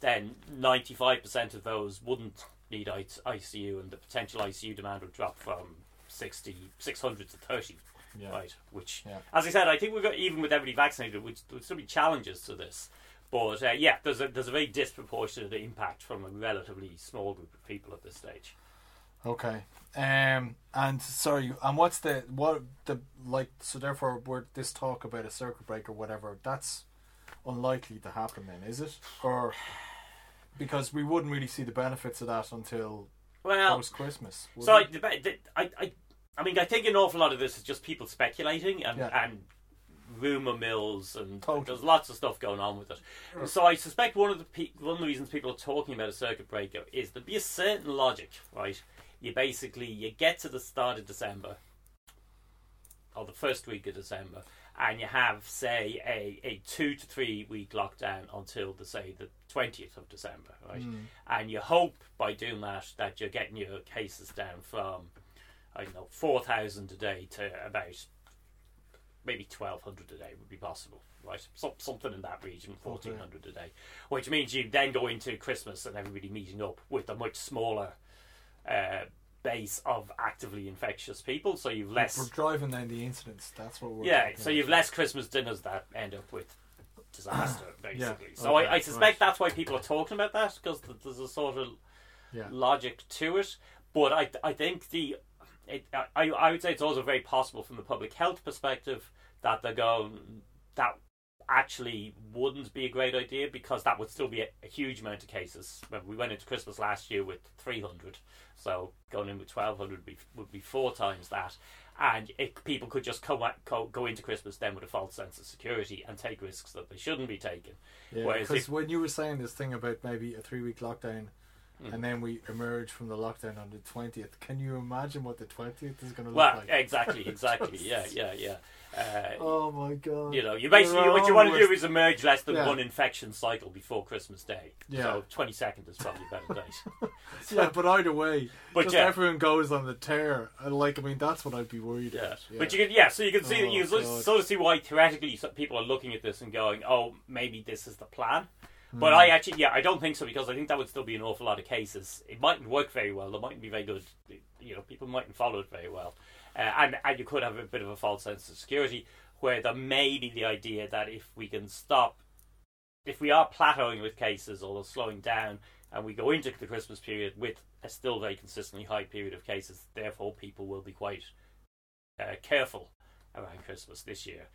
Speaker 6: then 95 percent of those wouldn't need ICU, and the potential ICU demand would drop from 60, 600 to 30.
Speaker 3: Yeah.
Speaker 6: Right, which,
Speaker 3: Yeah.
Speaker 6: as I said, I think we've got even with everybody vaccinated, would still be challenges to this. But uh, yeah, there's a there's a very disproportionate impact from a relatively small group of people at this stage.
Speaker 3: Okay. Um. And sorry. And what's the what the like? So therefore, we're this talk about a circuit breaker, whatever. That's unlikely to happen. Then is it? Or because we wouldn't really see the benefits of that until
Speaker 6: Well,
Speaker 3: post Christmas.
Speaker 6: So I, the- I, I, I mean, I think an awful lot of this is just people speculating and,
Speaker 3: Yeah.
Speaker 6: and rumor mills, and
Speaker 3: Totally.
Speaker 6: there's lots of stuff going on with it. So I suspect one of the pe- one of the reasons people are talking about a circuit breaker is there'd be a certain logic, right? You basically you get to the start of December, or the first week of December, and you have say a, a two to three week lockdown until the say the twentieth of December, right? Hmm. And you hope by doing that that you're getting your cases down from I don't know four thousand a day to about maybe twelve hundred a day would be possible, right? Some, something in that region, fourteen hundred a day, which means you then go into Christmas and everybody meeting up with a much smaller uh, base of actively infectious people, so you've less.
Speaker 3: we're driving down the incidents. That's what we're.
Speaker 6: Yeah, so
Speaker 3: about.
Speaker 6: you've less Christmas dinners that end up with disaster, basically.
Speaker 3: Yeah,
Speaker 6: So
Speaker 3: okay,
Speaker 6: I, I suspect
Speaker 3: right.
Speaker 6: that's why people are talking about that because there's a sort of
Speaker 3: Yeah.
Speaker 6: logic to it. But I, I think the, it, I, I would say it's also very possible from the public health perspective that they're going that actually wouldn't be a great idea because that would still be a, a huge amount of cases. Remember, we went into Christmas last year with 300, so going in with 1200 would be, would be four times that. And it, people could just come at, go, go into Christmas then with a false sense of security and take risks that they shouldn't be taking.
Speaker 3: Yeah, because when you were saying this thing about maybe a three week lockdown,
Speaker 6: Mm.
Speaker 3: and then we emerge from the lockdown on the twentieth, can you imagine what the twentieth is going to look
Speaker 6: well,
Speaker 3: like?
Speaker 6: exactly, exactly, yeah, yeah, yeah. Uh,
Speaker 3: Oh my god!
Speaker 6: You know, you basically what you want to do is emerge less than
Speaker 3: Yeah.
Speaker 6: one infection cycle before Christmas Day.
Speaker 3: Yeah.
Speaker 6: So twenty second is probably a better date.
Speaker 3: yeah, but either way,
Speaker 6: But
Speaker 3: just
Speaker 6: yeah.
Speaker 3: everyone goes on the tear. And like, I mean, that's what I'd be worried
Speaker 6: yeah.
Speaker 3: about.
Speaker 6: But you can yeah, so you can see that
Speaker 3: Oh,
Speaker 6: you can sort of see why theoretically so- people are looking at this and going, oh, maybe this is the plan.
Speaker 3: Hmm.
Speaker 6: But I actually, yeah, I don't think so because I think that would still be an awful lot of cases. It mightn't work very well. It mightn't be very good. You know, people mightn't follow it very well, uh, and and you could have a bit of a false sense of security where there may be the idea that if we can stop, if we are plateauing with cases or slowing down, and we go into the Christmas period with a still very consistently high period of cases, therefore people will be quite uh, careful around Christmas this year.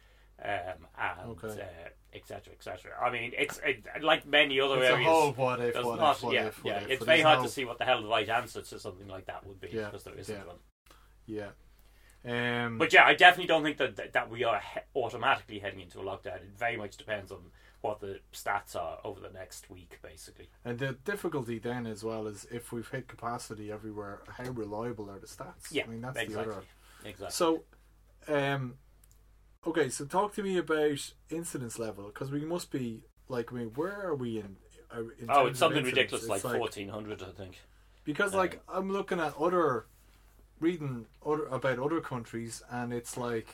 Speaker 6: Um, and
Speaker 3: Okay.
Speaker 6: uh, et cetera, et cetera. I mean, it's it, like many other
Speaker 3: It's a
Speaker 6: areas.
Speaker 3: whole what if, what
Speaker 6: not-
Speaker 3: if, what
Speaker 6: yeah,
Speaker 3: if, what
Speaker 6: yeah.
Speaker 3: if,
Speaker 6: It's very hard
Speaker 3: no-
Speaker 6: to see what the hell the right answer to something like that would be
Speaker 3: Yeah,
Speaker 6: because there isn't
Speaker 3: yeah.
Speaker 6: one.
Speaker 3: Yeah. Um,
Speaker 6: But yeah, I definitely don't think that that, that we are he- automatically heading into a lockdown. It very much depends on what the stats are over the next week, basically.
Speaker 3: and the difficulty then as well is if we've hit capacity everywhere, how reliable are the stats?
Speaker 6: Yeah,
Speaker 3: I mean that's
Speaker 6: exactly.
Speaker 3: the other.
Speaker 6: Exactly.
Speaker 3: So, um, okay, so talk to me about incidence level because we must be like, I mean, where are we in? uh, in
Speaker 6: oh, it's something ridiculous,
Speaker 3: It's
Speaker 6: like fourteen hundred, I think.
Speaker 3: because like I'm looking at other reading other about other countries and it's like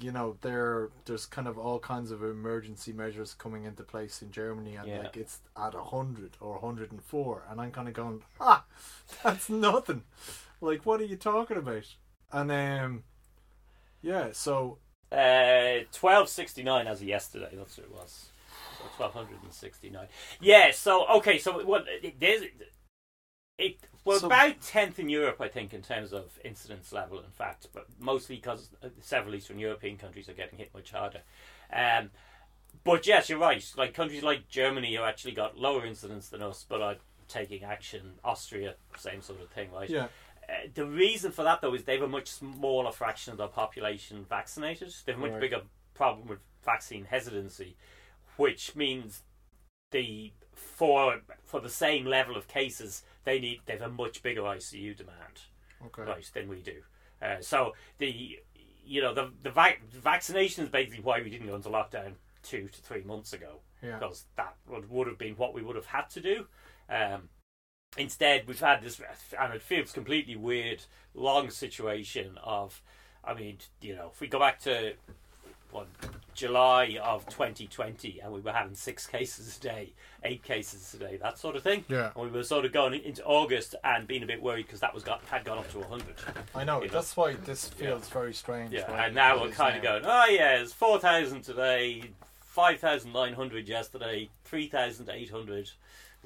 Speaker 3: you know there there's kind of all kinds of emergency measures coming into place in Germany and
Speaker 6: Yeah.
Speaker 3: like it's at 100 or 104 and I'm kind of going ah that's nothing like what are you talking about and um yeah so
Speaker 6: Uh, twelve sixty nine as of yesterday. That's what it was. So twelve hundred and sixty nine. Yeah. So okay. So what? It, there's it. Well,
Speaker 3: So-
Speaker 6: about tenth in Europe, I think, in terms of incidence level. In fact, but mostly because several Eastern European countries are getting hit much harder. Um, but yes, you're right. Like countries like Germany, who actually got lower incidence than us, but are taking action. Austria, same sort of thing, right?
Speaker 3: yeah
Speaker 6: Uh, the reason for that, though, is they have a much smaller fraction of their population vaccinated. They have a much
Speaker 3: Right.
Speaker 6: bigger problem with vaccine hesitancy, which means the for for the same level of cases, they need they have a much bigger ICU demand,
Speaker 3: okay
Speaker 6: right, than we do. Uh, so the you know the the vac- vaccination is basically why we didn't go into lockdown two to three months ago
Speaker 3: yeah
Speaker 6: because that would, would have been what we would have had to do. Um, instead, we've had this, and it feels completely weird, long situation of, I mean, you know, if we go back to what, July of 2020 and we were having six cases a day, eight cases a day, that sort of thing.
Speaker 3: Yeah.
Speaker 6: And we were sort of going into August and being a bit worried because that was got had gone up to 100.
Speaker 3: I know
Speaker 6: you know.
Speaker 3: that's why this feels very strange
Speaker 6: Yeah, and now we're
Speaker 3: is
Speaker 6: kind of going, oh yeah, it's 4,000 today, 5,900 yesterday, 3,800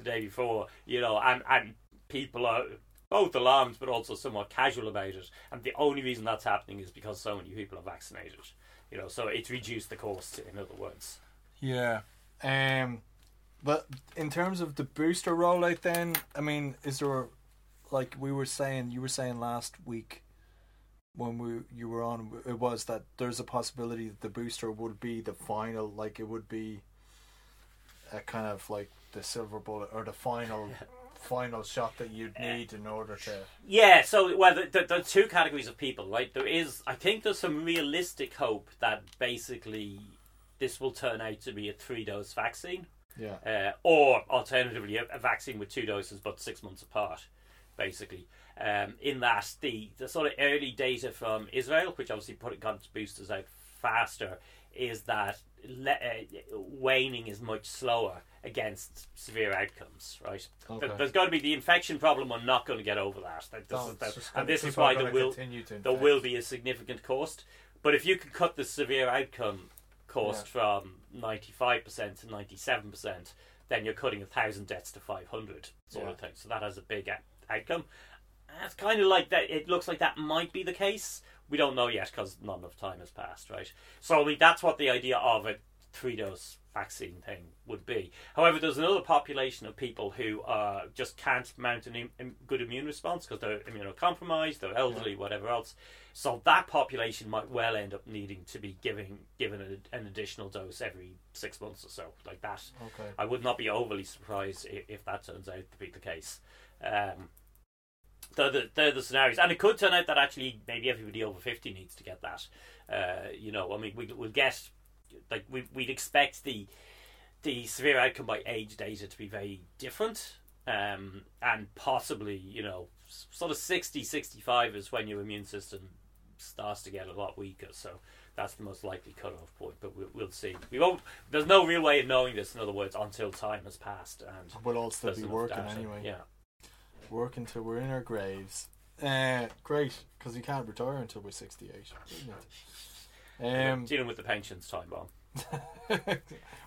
Speaker 6: the day before, you know, and, and people are both alarmed but also somewhat casual about it. And the only reason that's happening is because so many people are vaccinated, you know, so it's reduced the cost, in other words.
Speaker 3: Yeah. Um but in terms of the booster rollout then, I mean, is there like we were saying you were saying last week when we you were on it was that there's a possibility that the booster would be the final like it would be a kind of like the silver bullet or the final final shot that you'd need in order to
Speaker 6: Yeah, so well, the, the, the two categories of people, right? There is, I think, there's some realistic hope that basically this will turn out to be a three-dose vaccine,
Speaker 3: yeah
Speaker 6: uh, or alternatively a, a vaccine with two doses but six months apart, basically. Um, in that the the sort of early data from Israel, which obviously put got its boosters out faster, is that le- uh, waning is much slower against severe outcomes, right?
Speaker 3: Okay.
Speaker 6: There- There's got to be the infection problem. We're not going to get over that. That- this
Speaker 3: No,
Speaker 6: is
Speaker 3: it's
Speaker 6: the- and this is why there will there will be a significant cost. But if you can cut the severe outcome cost from 95% to 97%, then you're cutting a thousand deaths to 500 sort
Speaker 3: Yeah.
Speaker 6: of thing. So that has a big a- outcome. And It's kind of like that. It looks like that might be the case. We don't know yet because not enough time has passed, right? So I mean, that's what the idea of a three-dose vaccine thing would be. However, there's another population of people who uh, just can't mount a im- good immune response because they're immunocompromised, they're elderly, whatever else. So that population might well end up needing to be giving given an, an additional dose every six months or so, like that.
Speaker 3: Okay.
Speaker 6: I would not be overly surprised if, if that turns out to be the case. Um, they're the, they're the scenarios, and it could turn out that actually maybe everybody over fifty needs to get that. Uh, you know, I mean, we, we'll get like we we'd expect the the severe outcome by age data to be very different, um, and possibly you know sort of 60, 65 is when your immune system starts to get a lot weaker. So that's the most likely cutoff point. But we'll, we'll see. We won't. There's no real way of knowing this. In other words, until time has passed and
Speaker 3: We'll all still be working
Speaker 6: data.
Speaker 3: anyway.
Speaker 6: Yeah.
Speaker 3: Working till we're in our graves. Uh, great, because we can't retire until we're 68. Um,
Speaker 6: dealing with the pensions time bomb.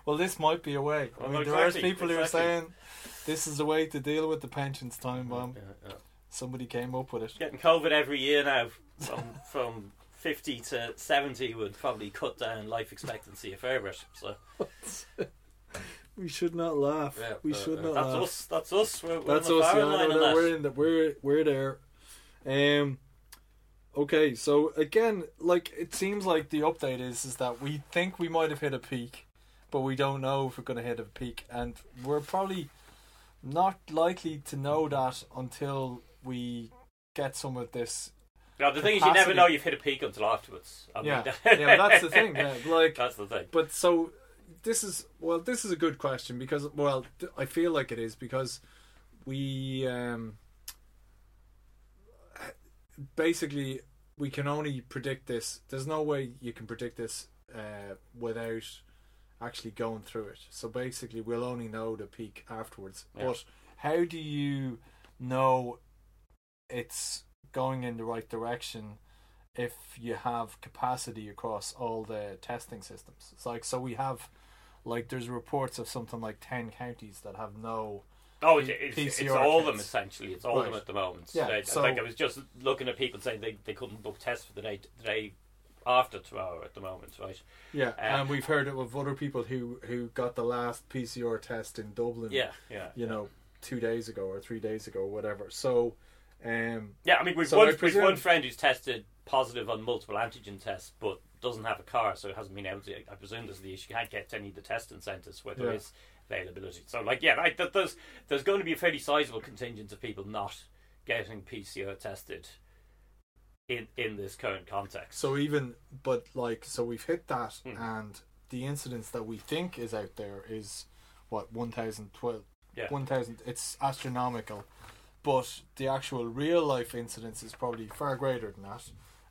Speaker 3: well, this might be a way. I mean,
Speaker 6: exactly,
Speaker 3: there are people who are saying this is a way to deal with the pensions time bomb.
Speaker 6: Yeah, yeah.
Speaker 3: Somebody came up with it.
Speaker 6: Getting COVID every year now, from from fifty to seventy would probably cut down life expectancy a fair bit. So
Speaker 3: We should not laugh.
Speaker 6: yeah,
Speaker 3: we
Speaker 6: uh,
Speaker 3: should
Speaker 6: uh,
Speaker 3: not
Speaker 6: That's
Speaker 3: laugh.
Speaker 6: us. That's us. We're, we're
Speaker 3: That's us. Yeah, no, no, we're in the, we're we're there. Um. Okay, so again, like it seems like the update is is that we think we might have hit a peak, but we don't know if we're going to hit a peak, and we're probably not likely to know that until we get some of this.
Speaker 6: No, the thing is, you never know you've hit a peak until afterwards. I mean,
Speaker 3: Yeah, yeah, that's the thing. Yeah, like
Speaker 6: that's the thing.
Speaker 3: But so this is well, this is a good question because well, th- I feel like it is because we um basically we can only predict this. There's no way you can predict this uh, without actually going through it. So basically, we'll only know the peak afterwards.
Speaker 6: Yeah.
Speaker 3: But how do you know it's going in the right direction? If you have capacity across all the testing systems. It's like so we have like there's reports of something like ten counties that have no
Speaker 6: Oh, it's, it's, it's all of them essentially. It's all of them at the moment.
Speaker 3: Yeah,
Speaker 6: Uh,
Speaker 3: so-
Speaker 6: like I was just looking at people saying they, they couldn't book tests for the day the day after tomorrow at the moment, right?
Speaker 3: Yeah,
Speaker 6: Uh,
Speaker 3: and we've heard it of other people who who got the last PCR test in Dublin.
Speaker 6: Yeah, yeah.
Speaker 3: You know, two days ago or three days ago or whatever. So um
Speaker 6: Yeah, I mean, we've,
Speaker 3: So
Speaker 6: one,
Speaker 3: I
Speaker 6: we've one friend who's tested positive on multiple antigen tests, but doesn't have a car, so hasn't been able to. I presume there's the issue. You can't get to any of the testing centres where there
Speaker 3: Yeah.
Speaker 6: is availability. So, like, yeah, right, th- there's there's going to be a fairly sizable contingent of people not getting PCR tested in in this current context.
Speaker 3: So even, but like, so we've hit that,
Speaker 6: Hmm.
Speaker 3: and the incidence that we think is out there is what one thousand twelve.
Speaker 6: Yeah.
Speaker 3: One thousand. It's astronomical, but the actual real life incidence is probably far greater than that.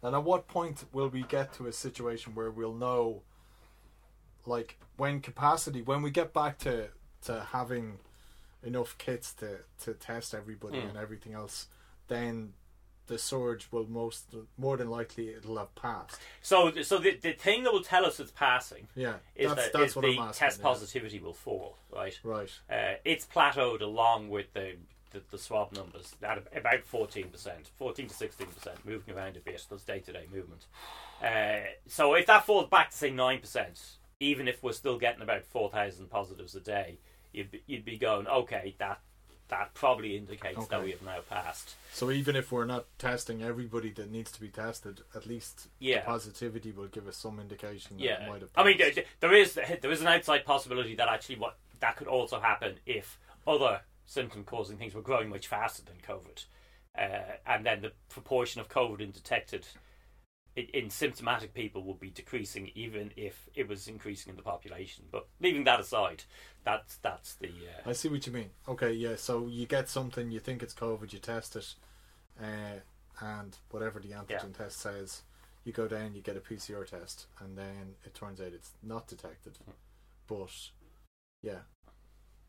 Speaker 3: And at what point will we get to a situation where we'll know, like, when capacity, when we get back to to having enough kits to to test everybody
Speaker 6: Hmm.
Speaker 3: and everything else, then the surge will most more than likely it'll have passed.
Speaker 6: So, so the, the thing that will tell us it's passing
Speaker 3: Yeah,
Speaker 6: is
Speaker 3: that's
Speaker 6: that
Speaker 3: that's
Speaker 6: is the
Speaker 3: asking.
Speaker 6: test
Speaker 3: yeah.
Speaker 6: positivity will fall, right?
Speaker 3: Right.
Speaker 6: Uh, it's plateaued along with the the, the swab numbers at about fourteen percent, fourteen to sixteen percent, moving around a bit. That's day to day movement. Uh, so if that falls back to say nine percent, even if we're still getting about four thousand positives a day, you'd be, you'd be going okay. That that probably indicates that we have now passed.
Speaker 3: So even if we're not testing everybody that needs to be tested, at least
Speaker 6: Yeah.
Speaker 3: the positivity will give us some indication that it
Speaker 6: Yeah,
Speaker 3: might have.
Speaker 6: I mean, there, there is there is an outside possibility that actually what that could also happen if other symptom causing things were growing much faster than COVID, uh, and then the proportion of COVID undetected in, in symptomatic people would be decreasing, even if it was increasing in the population. But leaving that aside, that's that's the uh,
Speaker 3: I see what you mean. Okay, yeah. So you get something, you think it's COVID, you test it, uh, and whatever the antigen test says, you go down, you get a PCR test, and then it turns out it's not detected.
Speaker 6: Hmm.
Speaker 3: But yeah,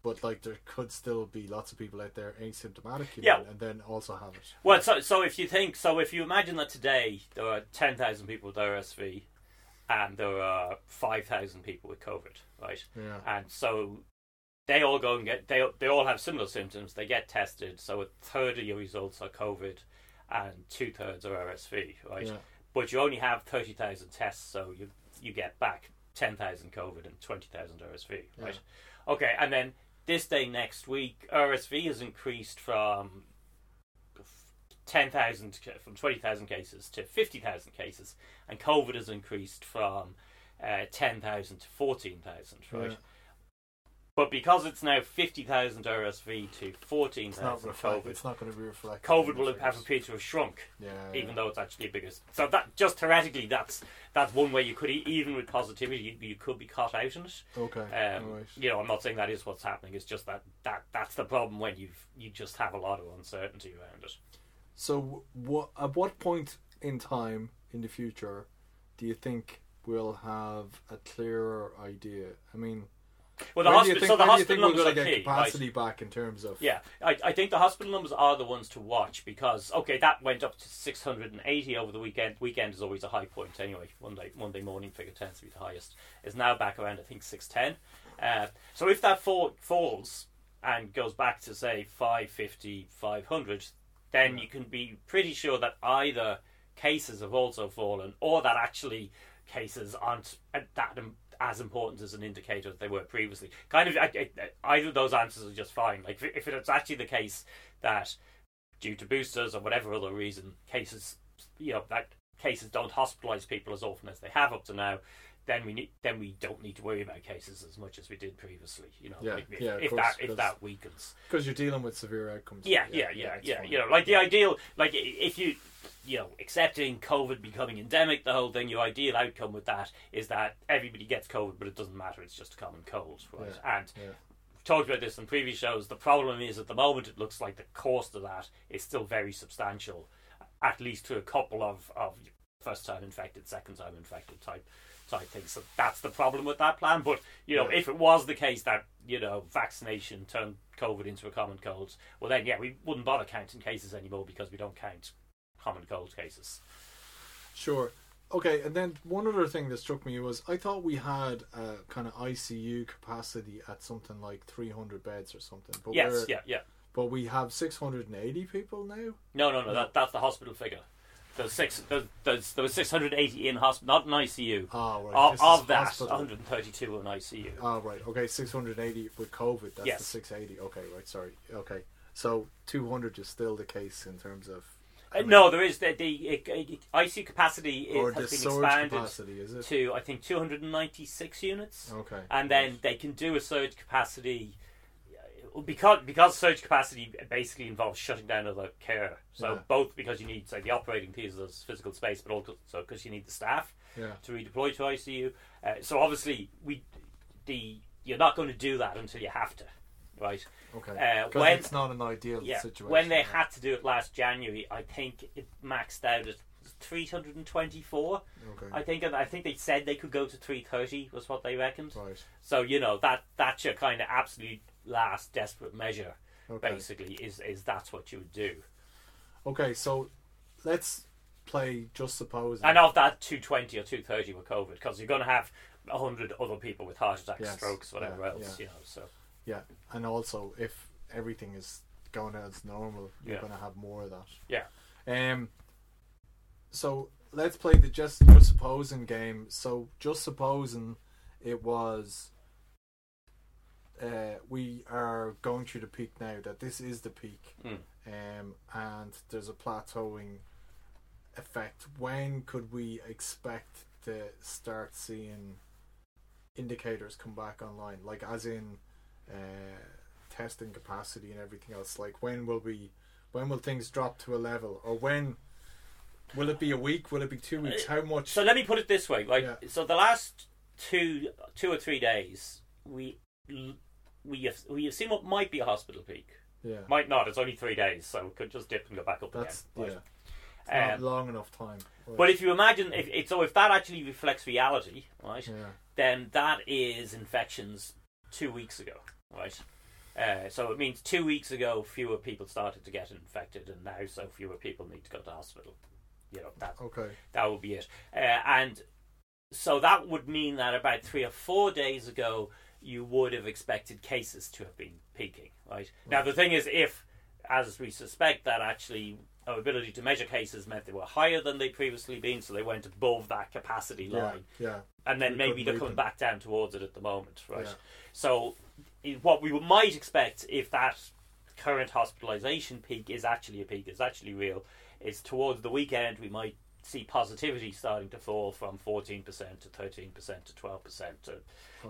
Speaker 3: but like there could still be lots of people out there asymptomatic, you
Speaker 6: Yeah.
Speaker 3: know, and then also have it.
Speaker 6: Well, so so if you think so, if you imagine that today there are ten thousand people with RSV, and there are five thousand people with COVID, right?
Speaker 3: Yeah.
Speaker 6: And so they all go and get they they all have similar symptoms. They get tested. So a third of your results are COVID, and two thirds are RSV, right?
Speaker 3: Yeah.
Speaker 6: But you only have thirty thousand tests, so you you get back ten thousand COVID and twenty thousand RSV, right? Okay, and then this day next week, RSV has increased from ten thousand from twenty thousand cases to fifty thousand cases, and COVID has increased from uh, ten thousand to fourteen thousand, right?
Speaker 3: Yeah.
Speaker 6: But because it's now fifty thousand RSV to fourteen
Speaker 3: It's not
Speaker 6: thousand
Speaker 3: reflect.
Speaker 6: COVID,
Speaker 3: It's not going to be reflected.
Speaker 6: COVID will have, appeared to have shrunk,
Speaker 3: Yeah,
Speaker 6: even
Speaker 3: yeah.
Speaker 6: though it's actually bigger. So that just theoretically, that's that's one way you could even with positivity, you, you could be caught out in it.
Speaker 3: Okay.
Speaker 6: Um,
Speaker 3: alright.
Speaker 6: You know, I'm not saying that is what's happening. It's just that, that that's the problem when you've you just have a lot of uncertainty around it.
Speaker 3: So, what at what point in time in the future do you think we'll have a clearer idea? I mean,
Speaker 6: Well, the
Speaker 3: where do you
Speaker 6: hospital, so the
Speaker 3: where do you
Speaker 6: hospital numbers are key,
Speaker 3: capacity
Speaker 6: right?
Speaker 3: back in terms of?
Speaker 6: Yeah, I, I think the hospital numbers are the ones to watch because okay, that went up to 680 over the weekend. Weekend is always a high point anyway. Monday Monday morning figure tends to be the highest. Is now back around I think 610. Uh, so if that fall, falls and goes back to say 550, 500, then you can be pretty sure that either cases have also fallen or that actually cases aren't that as important as an indicator as they were previously. Kind of, I, I, either of those answers are just fine. Like if if it's actually the case that due to boosters or whatever other reason cases you know that cases don't hospitalise people as often as they have up to now, then we need then we don't need to worry about cases as much as we did previously. You know,
Speaker 3: Yeah,
Speaker 6: like, if,
Speaker 3: yeah,
Speaker 6: if
Speaker 3: course,
Speaker 6: that if that weakens.
Speaker 3: Because you're dealing with severe outcomes.
Speaker 6: Yeah, yeah, yeah, yeah.
Speaker 3: fine.
Speaker 6: You know, like the ideal, like if you, you know, accepting COVID becoming endemic, the whole thing, your ideal outcome with that is that everybody gets COVID, but it doesn't matter. It's just a common cold, right? And
Speaker 3: yeah.
Speaker 6: we've talked about this in previous shows. The problem is at the moment it looks like the cost of that is still very substantial, at least to a couple of of first time infected, second time infected type type think So that's the problem with that plan. But you know,
Speaker 3: Yeah.
Speaker 6: if it was the case that you know vaccination turned COVID into a common cold, well then yeah, we wouldn't bother counting cases anymore because we don't count common cold cases.
Speaker 3: Sure. Okay, and then one other thing that struck me was I thought we had a kind of ICU capacity at something like 300 beds or something. But
Speaker 6: yes,
Speaker 3: we're-
Speaker 6: yeah, yeah.
Speaker 3: But we have 680 people now.
Speaker 6: No, no, no. That, that's the hospital figure. There's six. There's, there's, there was 680 in hospital, not in ICU.
Speaker 3: Ah, right.
Speaker 6: Of, of that,
Speaker 3: hospital.
Speaker 6: 132 in ICU.
Speaker 3: Ah, right. Okay, 680 with COVID. That's
Speaker 6: Yes.
Speaker 3: the 680. Okay, right. Sorry. Okay, so 200 is still the case in terms of.
Speaker 6: Uh, no, there is the, the uh, ICU capacity is, has been expanded
Speaker 3: capacity, is it?
Speaker 6: to I think 296 units.
Speaker 3: Okay.
Speaker 6: and then they can do a surge capacity because because surge capacity basically involves shutting down other care. So
Speaker 3: Yeah.
Speaker 6: both because you need say the operating piece of physical space, but also because you need the staff
Speaker 3: Yeah.
Speaker 6: to redeploy to ICU. Uh, so obviously we the you're not going to do that until you have to, right?
Speaker 3: Okay.
Speaker 6: Uh, when
Speaker 3: it's not an ideal
Speaker 6: yeah,
Speaker 3: situation.
Speaker 6: when they had to do it last January, I think it maxed out at 324.
Speaker 3: Okay.
Speaker 6: I think and I think they said they could go to 330 was what they reckoned.
Speaker 3: Right.
Speaker 6: So you know that that's your kind of absolute last desperate measure.
Speaker 3: Okay.
Speaker 6: Basically, is is that's what you would do.
Speaker 3: Okay, so let's play just suppose.
Speaker 6: And of that 220 or 230 with COVID, because you're going to have 100 other people with heart attacks,
Speaker 3: Yes,
Speaker 6: strokes, whatever
Speaker 3: yeah,
Speaker 6: else,
Speaker 3: yeah.
Speaker 6: you know. So
Speaker 3: Yeah, and also if everything is going as normal, you're
Speaker 6: Yeah.
Speaker 3: going to have more of that.
Speaker 6: yeah,
Speaker 3: Um. So let's play the just just supposing game. So just supposing it was. Uh, we are going through the peak now. That this is the peak,
Speaker 6: Mm.
Speaker 3: um, and there's a plateauing effect. When could we expect to start seeing indicators come back online? Like, as in uh, testing capacity and everything else. Like, when will we? When will things drop to a level, or when? Will it be a week? Will it be two weeks? How much?
Speaker 6: So let me put it this way: like,
Speaker 3: Yeah.
Speaker 6: so the last two, two or three days, we we have we have seen what might be a hospital peak.
Speaker 3: yeah,
Speaker 6: Might not. It's only three days, so it could just dip and go back up
Speaker 3: that's
Speaker 6: again.
Speaker 3: yeah. It's not
Speaker 6: Um,
Speaker 3: long enough time. Right.
Speaker 6: But if you imagine, if it, so, if that actually reflects reality, right,
Speaker 3: yeah,
Speaker 6: then that is infections two weeks ago, right? Uh, so it means two weeks ago, fewer people started to get infected, and now so fewer people need to go to hospital. You know that
Speaker 3: okay,
Speaker 6: that would be it. Uh, and so that would mean that about three or four days ago, you would have expected cases to have been peaking, right? Now, the thing is, if, as we suspect, that actually our ability to measure cases meant they were higher than they'd previously been, so they went above that capacity line,
Speaker 3: yeah,
Speaker 6: and then
Speaker 3: We
Speaker 6: maybe they're coming
Speaker 3: them.
Speaker 6: back down towards it at the moment, right?
Speaker 3: Yeah.
Speaker 6: So, what we might expect if that current hospitalisation peak is actually a peak, is actually real, is towards the weekend we might see positivity starting to fall from 14% to 13% to 12% to,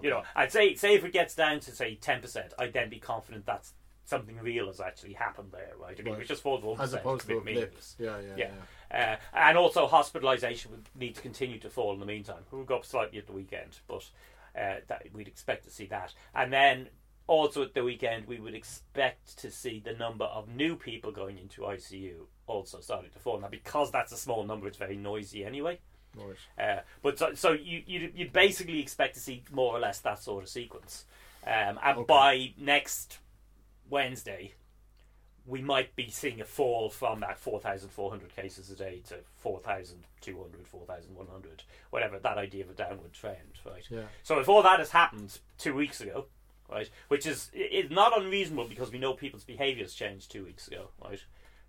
Speaker 6: you know, I'd say say if it gets down to say 10%, I'd then be confident that's something real has actually happened there, right? I mean,
Speaker 3: Right.
Speaker 6: it just falls 1%,
Speaker 3: as opposed to
Speaker 6: meaningless.
Speaker 3: Yeah, yeah,
Speaker 6: Yeah.
Speaker 3: yeah.
Speaker 6: Uh, and also, hospitalisation would need to continue to fall in the meantime. We'll go up slightly at the weekend, but uh, that, we'd expect to see that. And then also at the weekend, we would expect to see the number of new people going into ICU also starting to fall. Now, because that's a small number, it's very noisy anyway.
Speaker 3: Right.
Speaker 6: Uh, but so, so you you you basically expect to see more or less that sort of sequence, um, and
Speaker 3: Okay.
Speaker 6: by next Wednesday, we might be seeing a fall from that 4,400 cases a day to 4,200, 4,100, whatever, that idea of a downward trend, right?
Speaker 3: Yeah.
Speaker 6: So if all that has happened two weeks ago, right, which is is not unreasonable because we know people's behaviours changed two weeks ago, right?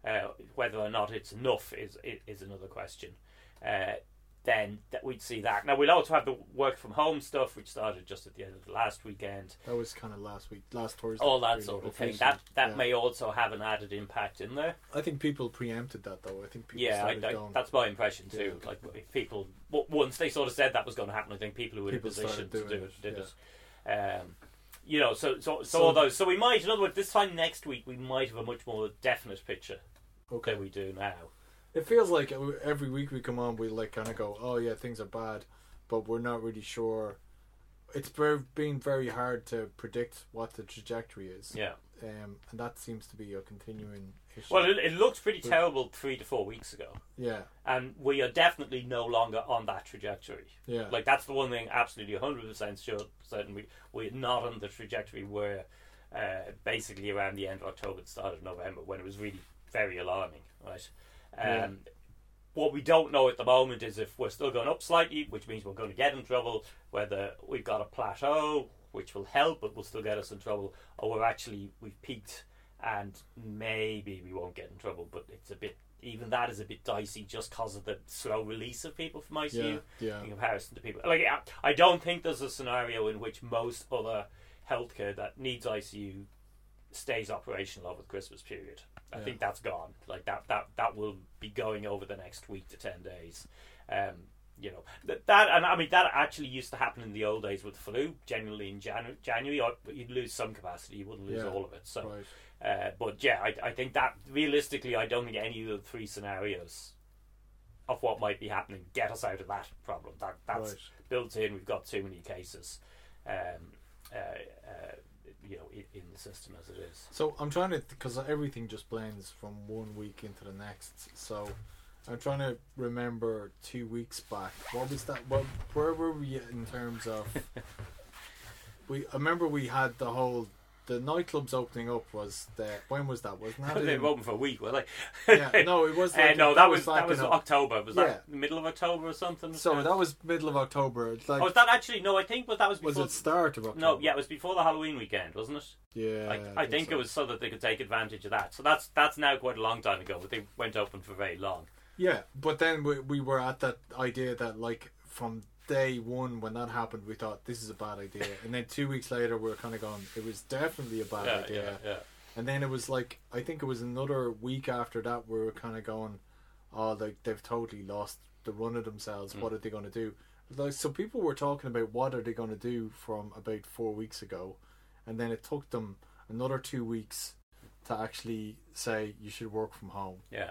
Speaker 6: Uh, whether or not it's enough is is another question. Uh, then that we'd see that. Now we'll also have the work from home stuff, which started just at the end of the last weekend.
Speaker 3: That was kind of last week, last Thursday.
Speaker 6: All that sort of thing. That that
Speaker 3: Yeah.
Speaker 6: may also have an added impact in there.
Speaker 3: I think people preempted that though. I think people
Speaker 6: Yeah, I, I, that's my impression too.
Speaker 3: Yeah.
Speaker 6: Like if people once they sort of said that was going to happen, I think people who were
Speaker 3: People
Speaker 6: in a position to do it
Speaker 3: it,
Speaker 6: did it. Um, you know, so so, so
Speaker 3: So-
Speaker 6: all those. So we might, in other words, this time next week we might have a much more definite picture
Speaker 3: okay.
Speaker 6: than we do now.
Speaker 3: It feels like every week we come on, we like kind of go, "Oh yeah, things are bad," but we're not really sure. It's very, been very hard to predict what the trajectory is,
Speaker 6: Yeah.
Speaker 3: um, and that seems to be a continuing.
Speaker 6: Well, it, it looked pretty terrible three to four weeks ago,
Speaker 3: yeah,
Speaker 6: and we are definitely no longer on that trajectory.
Speaker 3: yeah,
Speaker 6: Like that's the one thing, absolutely hundred percent sure. Certain we we're not on the trajectory where uh, basically around the end of October, the start of November, when it was really very alarming, right? Um,
Speaker 3: Yeah.
Speaker 6: What we don't know at the moment is if we're still going up slightly, which means we're going to get in trouble. Whether we've got a plateau, which will help, but will still get us in trouble, or we're actually we've peaked and maybe we won't get in trouble. But it's a bit even that is a bit dicey just because of the slow release of people from ICU
Speaker 3: yeah, yeah.
Speaker 6: in comparison to people. Like, I- don't think there's a scenario in which most other healthcare that needs ICU stays operational over the Christmas period. I
Speaker 3: Yeah.
Speaker 6: think that's gone. Like that, that, that will be going over the next week to ten days. Um, you know that, that, and I mean that actually used to happen in the old days with the flu. Generally in January, January, or you'd lose some capacity, you wouldn't lose
Speaker 3: Yeah.
Speaker 6: all of it. So,
Speaker 3: Right.
Speaker 6: Uh, but yeah, I, I think that realistically, I don't think any of the three scenarios of what might be happening get us out of that problem. That that's
Speaker 3: Right.
Speaker 6: built in. We've got too many cases, um, uh, uh, you know, in, in the system as it is.
Speaker 3: So I'm trying to because everything just blends from one week into the next. So I'm trying to remember two weeks back. What was that? What where were we in terms of? we I remember we had the whole the nightclubs opening up was the when was that? Wasn't that
Speaker 6: they were open for a week, were they?
Speaker 3: Yeah, no, it was
Speaker 6: Uh,
Speaker 3: like-
Speaker 6: no,
Speaker 3: that
Speaker 6: that
Speaker 3: was
Speaker 6: that was October. Was
Speaker 3: Yeah.
Speaker 6: that middle of October or something?
Speaker 3: So that was middle of October. Like
Speaker 6: oh, was that actually? No, I think but that was
Speaker 3: was it start of October?
Speaker 6: no, yeah, it was before the Halloween weekend, wasn't it?
Speaker 3: yeah.
Speaker 6: I, I think
Speaker 3: so.
Speaker 6: it was so that they could take advantage of that. So that's that's now quite a long time ago, but they went open for very long.
Speaker 3: Yeah, but then we, we were at that idea that like from day one when that happened, we thought this is a bad idea, and then two weeks later we are kind of going, it was definitely a bad
Speaker 6: yeah,
Speaker 3: idea,
Speaker 6: yeah, yeah.
Speaker 3: and then it was like I think it was another week after that we were kind of going, oh, like they've totally lost the run of themselves.
Speaker 6: Mm.
Speaker 3: What are they going to do? Like so, people were talking about what are they going to do from about four weeks ago, and then it took them another two weeks to actually say you should work from home.
Speaker 6: yeah.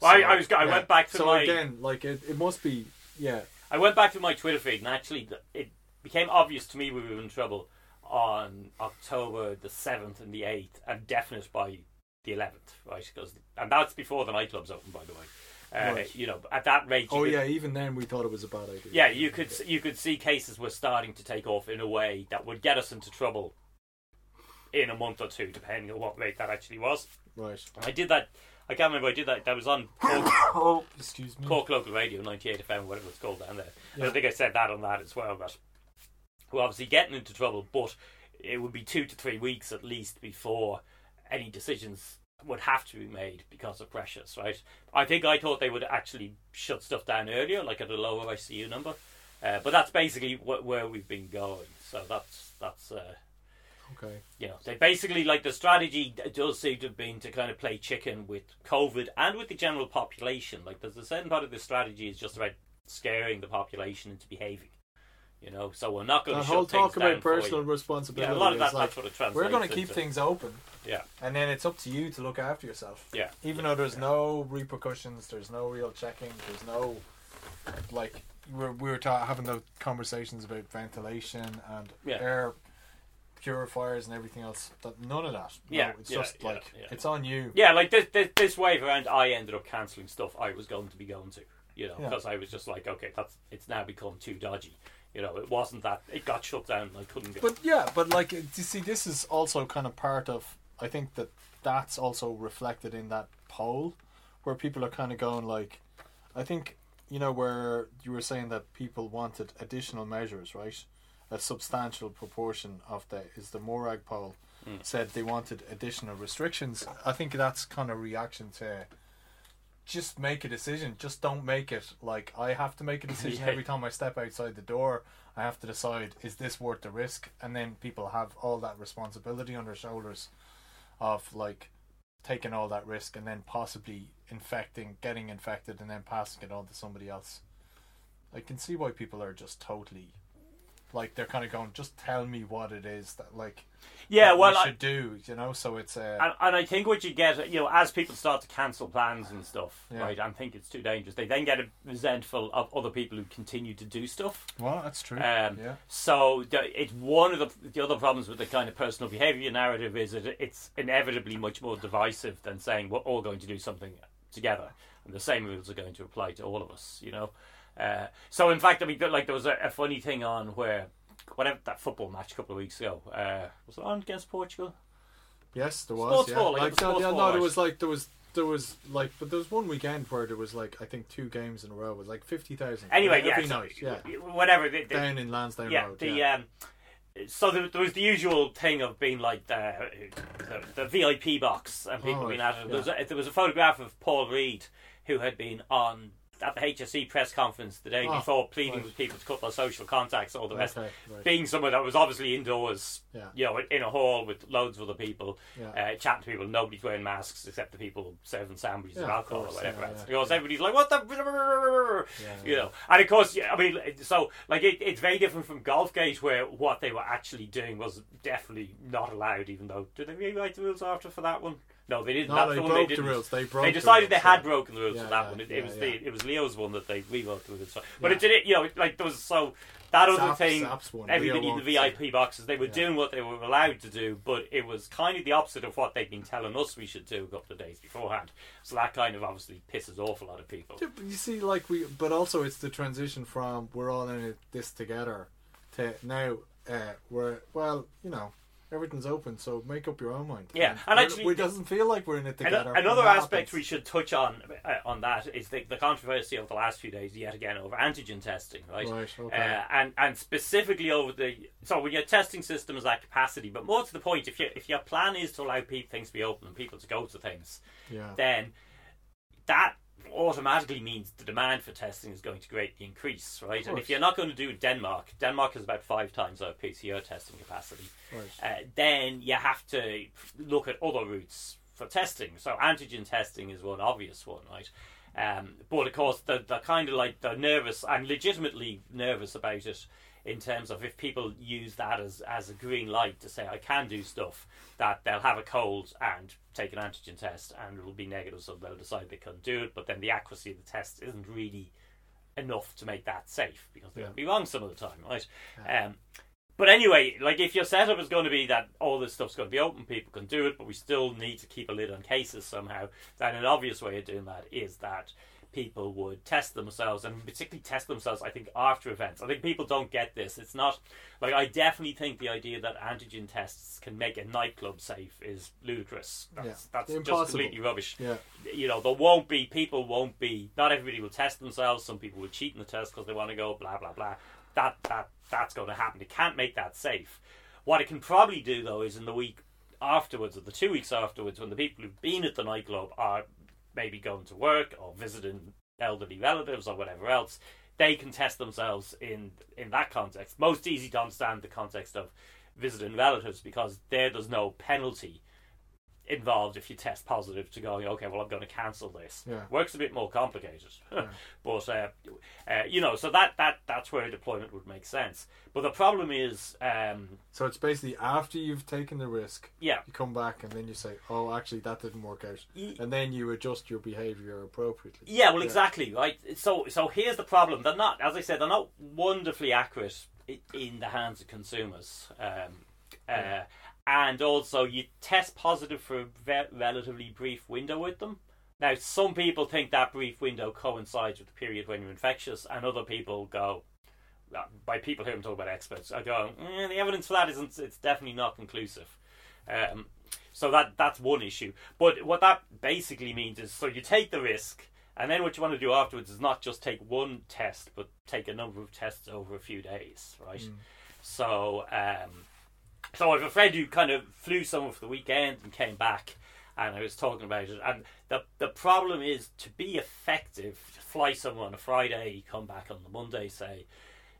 Speaker 6: Well, I, I was I
Speaker 3: yeah.
Speaker 6: went back to
Speaker 3: so
Speaker 6: my
Speaker 3: again, like it, it must be yeah,
Speaker 6: I went back to my Twitter feed, and actually, it became obvious to me we were in trouble on October the seventh and the eighth, and definite by the eleventh, right? Because and that's before the nightclubs open, by the way. Uh,
Speaker 3: Right.
Speaker 6: You know, at that rate.
Speaker 3: Oh
Speaker 6: could-
Speaker 3: yeah, even then we thought it was a bad idea.
Speaker 6: Yeah, you could you could see cases were starting to take off in a way that would get us into trouble in a month or two, depending on what rate that actually was.
Speaker 3: Right.
Speaker 6: I did that. I can't remember. I did that. That was on Cork,
Speaker 3: Oh, excuse me.
Speaker 6: Cork Local Radio, ninety eight FM, whatever it's called down there.
Speaker 3: Yeah.
Speaker 6: I think I said that on that as well. But we're obviously getting into trouble, but it would be two to three weeks at least before any decisions would have to be made because of pressures, right? I think I thought they would actually shut stuff down earlier, like at a lower ICU number. Uh, but that's basically wh- where we've been going. So that's that's uh,
Speaker 3: Okay.
Speaker 6: you know they basically like the strategy does seem to have been to kind of play chicken with COVID and with the general population. Like there's a certain part of the strategy is just about scaring the population into behaving. You know, so we're not going to
Speaker 3: whole talk about personal responsibility
Speaker 6: Yeah, a lot of that,
Speaker 3: like
Speaker 6: that's what it translates
Speaker 3: we're going to keep
Speaker 6: into.
Speaker 3: things open,
Speaker 6: Yeah,
Speaker 3: and then it's up to you to look after yourself.
Speaker 6: yeah,
Speaker 3: Even though there's no repercussions, there's no real checking, there's no like we're we were ta- having the conversations about ventilation and
Speaker 6: Yeah.
Speaker 3: air purifiers and everything else. That none of that. No,
Speaker 6: Yeah,
Speaker 3: it's
Speaker 6: yeah,
Speaker 3: just
Speaker 6: yeah,
Speaker 3: like
Speaker 6: yeah.
Speaker 3: it's on you.
Speaker 6: yeah. Like this, this, this wave around, I ended up cancelling stuff I was going to be going to. You know, because I was just like, okay, that's it's now become too dodgy. You know, it wasn't that it got shut down. and I couldn't go.
Speaker 3: But yeah, but like uh, you see, this is also kind of part of. I think that that's also reflected in that poll, where people are kind of going like, I think you know where you were saying that people wanted additional measures, right? A substantial proportion of the is the Amárach poll hmm. said they wanted additional restrictions. I think that's kind of reaction to just make a decision. Just don't make it like I have to make a decision
Speaker 6: Yeah.
Speaker 3: every time I step outside the door. I have to decide is this worth the risk, and then people have all that responsibility on their shoulders of like taking all that risk and then possibly infecting, getting infected, and then passing it on to somebody else. I can see why people are just totally like they're kind of going. Just tell me what it is that like
Speaker 6: Yeah,
Speaker 3: that we
Speaker 6: well, I-
Speaker 3: should do. You know, so it's uh,
Speaker 6: And, and I think what you get, you know, as people start to cancel plans and stuff,
Speaker 3: Yeah.
Speaker 6: right, and think it's too dangerous, they then get resentful of other people who continue to do stuff.
Speaker 3: well, that's true.
Speaker 6: Um,
Speaker 3: yeah.
Speaker 6: So the, it's one of the the other problems with the kind of personal behaviour narrative is that it's inevitably much more divisive than saying we're all going to do something together, and the same rules are going to apply to all of us. You know, uh, so in fact, I mean, like there was a, a funny thing on where whatever that football match a couple of weeks ago uh, was it on against Portugal.
Speaker 3: Yes, there was.
Speaker 6: Sports
Speaker 3: yeah.
Speaker 6: ball, like
Speaker 3: like
Speaker 6: sports
Speaker 3: yeah, no, there was like there was there was like, but there was one weekend where there was like I think two games in a row. with like fifty thousand.
Speaker 6: Anyway, yeah,
Speaker 3: every
Speaker 6: so-
Speaker 3: night, yeah,
Speaker 6: whatever. The, the,
Speaker 3: down in Lansdowne
Speaker 6: yeah,
Speaker 3: Road.
Speaker 6: the
Speaker 3: yeah.
Speaker 6: um, so there, there was the usual thing of being like the the, the VIP box and people
Speaker 3: Oh,
Speaker 6: being at it. There was, a, there was a photograph of Paul Reid who had been on at the HSE press conference the day
Speaker 3: Oh,
Speaker 6: before, pleading
Speaker 3: right.
Speaker 6: with people to cut their social contacts, all the rest.
Speaker 3: Okay, right.
Speaker 6: Being someone that was obviously indoors,
Speaker 3: Yeah.
Speaker 6: you know, in a hall with loads of other people,
Speaker 3: Yeah.
Speaker 6: uh, chatting to people. Nobody's wearing masks except the people serving sandwiches
Speaker 3: Yeah,
Speaker 6: of alcohol
Speaker 3: course,
Speaker 6: or whatever
Speaker 3: yeah,
Speaker 6: Because everybody's like, "What the?" you know, and of course, yeah, I mean, so like it, it's very different from Golfgate, where what they were actually doing was definitely not allowed. Even though, did they rewrite the rules after for that one? No, they didn't.
Speaker 3: No,
Speaker 6: That's
Speaker 3: they
Speaker 6: the one
Speaker 3: broke
Speaker 6: they
Speaker 3: the
Speaker 6: didn't.
Speaker 3: rules. They broke
Speaker 6: They
Speaker 3: the
Speaker 6: decided
Speaker 3: rules,
Speaker 6: they had
Speaker 3: yeah.
Speaker 6: broken the rules
Speaker 3: Yeah,
Speaker 6: for that
Speaker 3: yeah,
Speaker 6: one. It,
Speaker 3: yeah,
Speaker 6: it was
Speaker 3: yeah.
Speaker 6: the it was Leo's one that they rewrote the rules for. But it did it, you know, like there was so that other
Speaker 3: Zaps-
Speaker 6: thing.
Speaker 3: Zaps.
Speaker 6: Everybody
Speaker 3: Leo
Speaker 6: in the VIP boxes, they were
Speaker 3: Yeah.
Speaker 6: doing what they were allowed to do, but it was kind of the opposite of what they'd been telling us we should do a couple of days beforehand. So that kind of obviously pisses off a lot of people.
Speaker 3: Yeah, but you see, like we, but also it's the transition from we're all in it, this together to now uh, we're well, you know, everything's open, so make up your own mind.
Speaker 6: Yeah, and
Speaker 3: we're-
Speaker 6: actually-
Speaker 3: it doesn't feel like we're in it together.
Speaker 6: Another aspect
Speaker 3: happens.
Speaker 6: we should touch on uh, on that is the, the controversy of the last few days, yet again over antigen testing, right?
Speaker 3: Right, okay.
Speaker 6: Uh, and and specifically over the so when your testing system is at capacity, but more to the point, if you if your plan is to allow people things to be open and people to go to things,
Speaker 3: Yeah.
Speaker 6: then that automatically means the demand for testing is going to greatly increase, right? And if you're not going to do Denmark, Denmark is about five times our PCR testing capacity. Uh, then you have to look at other routes for testing. So antigen testing is one obvious one, right? Um, but of course, they're, they're kind of like they're nervous and legitimately nervous about it in terms of if people use that as, as a green light to say I can do stuff, that they'll have a cold and take an antigen test and it'll be negative, so they'll decide they can do it. But then the accuracy of the test isn't really enough to make that safe because they'll
Speaker 3: Yeah.
Speaker 6: be wrong some of the time, right? Um, but anyway, like if your setup is going to be that all this stuff's going to be open, people can do it, but we still need to keep a lid on cases somehow, then an obvious way of doing that is that people would test themselves and particularly test themselves, I think, after events. I think people don't get this. It's not like I definitely think the idea that antigen tests can make a nightclub safe is ludicrous. That's,
Speaker 3: Yeah.
Speaker 6: that's just
Speaker 3: Impossible.
Speaker 6: completely rubbish
Speaker 3: Yeah.
Speaker 6: you know, there won't be people won't be. Not everybody will test themselves. Some people will cheat in the test because they want to go. Blah blah blah. That that that's going to happen. It can't make that safe. What it can probably do though is in the week afterwards, or the two weeks afterwards, when the people who've been at the nightclub are maybe going to work or visiting elderly relatives or whatever else, they can test themselves in in that context. Most easy to understand the context of visiting relatives because there there's no penalty involved if you test positive to going okay well i'm going to cancel this
Speaker 3: Yeah.
Speaker 6: works a bit more complicated but uh, uh, you know so that that that's where a deployment would make sense but the problem is um,
Speaker 3: So it's basically after you've taken the risk,
Speaker 6: yeah
Speaker 3: you come back and then you say, "Oh, actually, that didn't work out," and then you adjust your behavior appropriately.
Speaker 6: Yeah, well, exactly, right. So, so here's the problem: they're not, as I said, they're not wonderfully accurate in the hands of consumers. Um, uh, and also, you test positive for a ve- relatively brief window with them. Now, some people think that brief window coincides with the period when you're infectious, and other people go, by people here I'm talking about experts, I go, eh, the evidence for that isn't, it's definitely not conclusive. Um, so that that's one issue. But what that basically means is, so you take the risk, and then what you want to do afterwards is not just take one test, but take a number of tests over a few days, right? So, um, so I have a friend who kind of flew somewhere for the weekend and came back, and I was talking about it. And the the problem is to be effective, fly somewhere on a Friday, come back on the Monday, say.